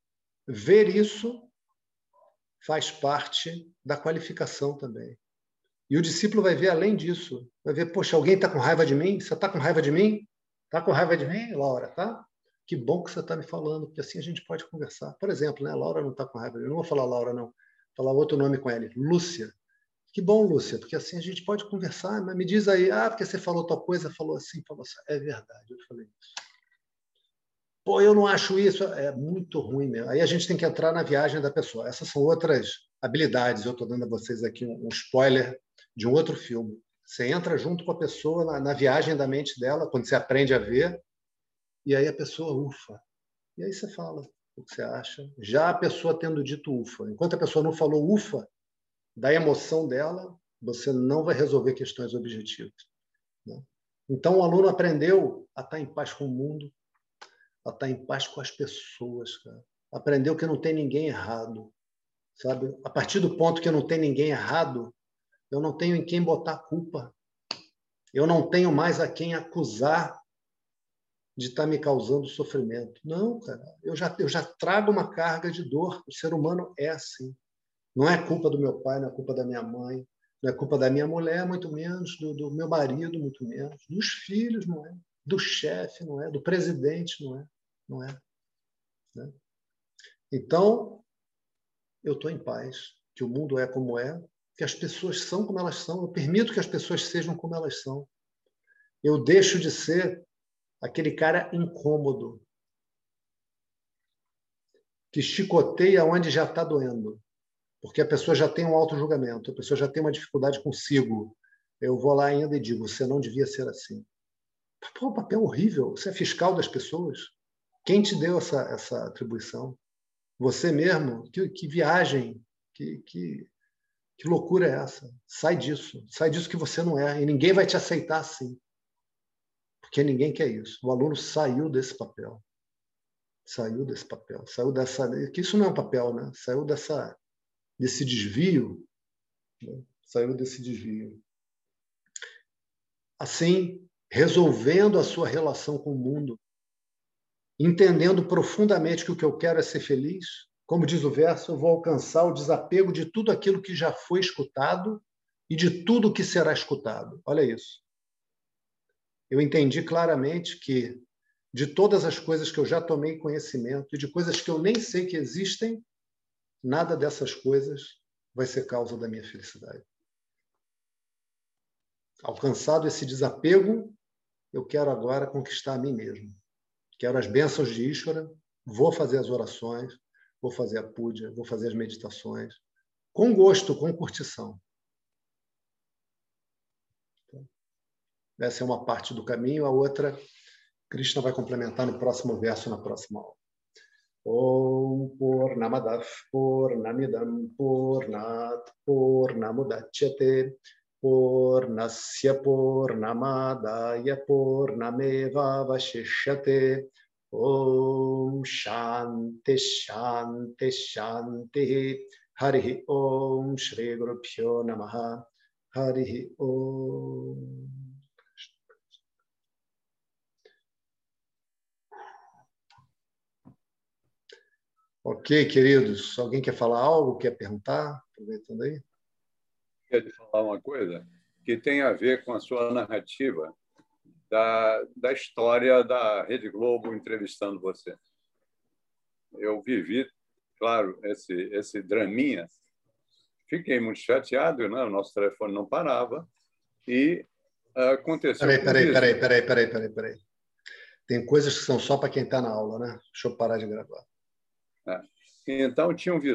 Speaker 1: ver isso faz parte da qualificação também. E o discípulo vai ver além disso. Vai ver, poxa, alguém está com raiva de mim? Você está com raiva de mim? Está com raiva de mim, Laura? Tá? Que bom que você está me falando, porque assim a gente pode conversar. Por exemplo, né? Laura não está com raiva mim. Não vou falar Laura, não. Vou falar outro nome com ela. Lúcia. Que bom, Lúcia, porque assim a gente pode conversar. Mas me diz aí, ah, porque você falou tua coisa, falou assim, falou assim. É verdade, eu falei isso. Pô, eu não acho isso. É muito ruim mesmo. Aí a gente tem que entrar na viagem da pessoa. Essas são outras habilidades. Eu estou dando a vocês aqui um, spoiler de um outro filme. Você entra junto com a pessoa na, na, viagem da mente dela, quando você aprende a ver, e aí a pessoa ufa. E aí você fala o que você acha. Já a pessoa tendo dito ufa. Enquanto a pessoa não falou ufa, da emoção dela, você não vai resolver questões objetivas. Né? Então, o aluno aprendeu a estar em paz com o mundo, a estar em paz com as pessoas. Cara. Aprendeu que não tem ninguém errado. Sabe? A partir do ponto que não tem ninguém errado, eu não tenho em quem botar culpa. Eu não tenho mais a quem acusar de estar me causando sofrimento. Não, cara, eu já, eu já trago uma carga de dor. O ser humano é assim. Não é culpa do meu pai, não é culpa da minha mãe, não é culpa da minha mulher, muito menos, do, do meu marido, muito menos, dos filhos, não é, do chefe, não é, do presidente, não é, não é. Né? Então, eu estou em paz, que o mundo é como é, que as pessoas são como elas são, eu permito que as pessoas sejam como elas são. Eu deixo de ser aquele cara incômodo que chicoteia onde já está doendo, porque a pessoa já tem um auto-julgamento, a pessoa já tem uma dificuldade consigo. Eu vou lá ainda e digo: você não devia ser assim. Pô, um papel horrível. Você é fiscal das pessoas. Quem te deu essa, essa atribuição? Você mesmo? Que, que viagem, que, que, que loucura é essa? Sai disso. Sai disso que você não é. E ninguém vai te aceitar assim. Porque ninguém quer isso. O aluno saiu desse papel. Saiu desse papel. Saiu dessa. Que isso não é um papel, né? Saiu dessa, desse desvio. Né? Saiu desse desvio. Assim, resolvendo a sua relação com o mundo, entendendo profundamente que o que eu quero é ser feliz, como diz o verso, eu vou alcançar o desapego de tudo aquilo que já foi escutado e de tudo que será escutado. Olha isso. Eu entendi claramente que de todas as coisas que eu já tomei conhecimento e de coisas que eu nem sei que existem, nada dessas coisas vai ser causa da minha felicidade. Alcançado esse desapego, eu quero agora conquistar a mim mesmo. Quero as bênçãos de Ishvara, vou fazer as orações, vou fazer a puja, vou fazer as meditações, com gosto, com curtição. Essa é uma parte do caminho, a outra Krishna vai complementar no próximo verso, na próxima aula. Om Purnamadav Purnamidam Purnat Purnamudachyate पूर्णस्य पूर्णमादाय पूर्णमेवावशिष्यते ॐ शान्ति शान्ति शान्तिः हरिः ॐ श्रीगुरुभ्यो नमः हरिः ॐ Ok, queridos. Alguém quer falar algo? Quer perguntar? Aproveitando aí
Speaker 2: de falar uma coisa que tem a ver com a sua narrativa da, da história da Rede Globo entrevistando você. Eu vivi, claro, esse, esse draminha. Fiquei muito chateado, né? o nosso telefone não parava e aconteceu.
Speaker 1: Peraí, peraí, peraí, peraí, peraí, peraí, peraí. Tem coisas que são só para quem está na aula, né? Deixa eu parar de gravar.
Speaker 2: É. Então, tinha um vizinho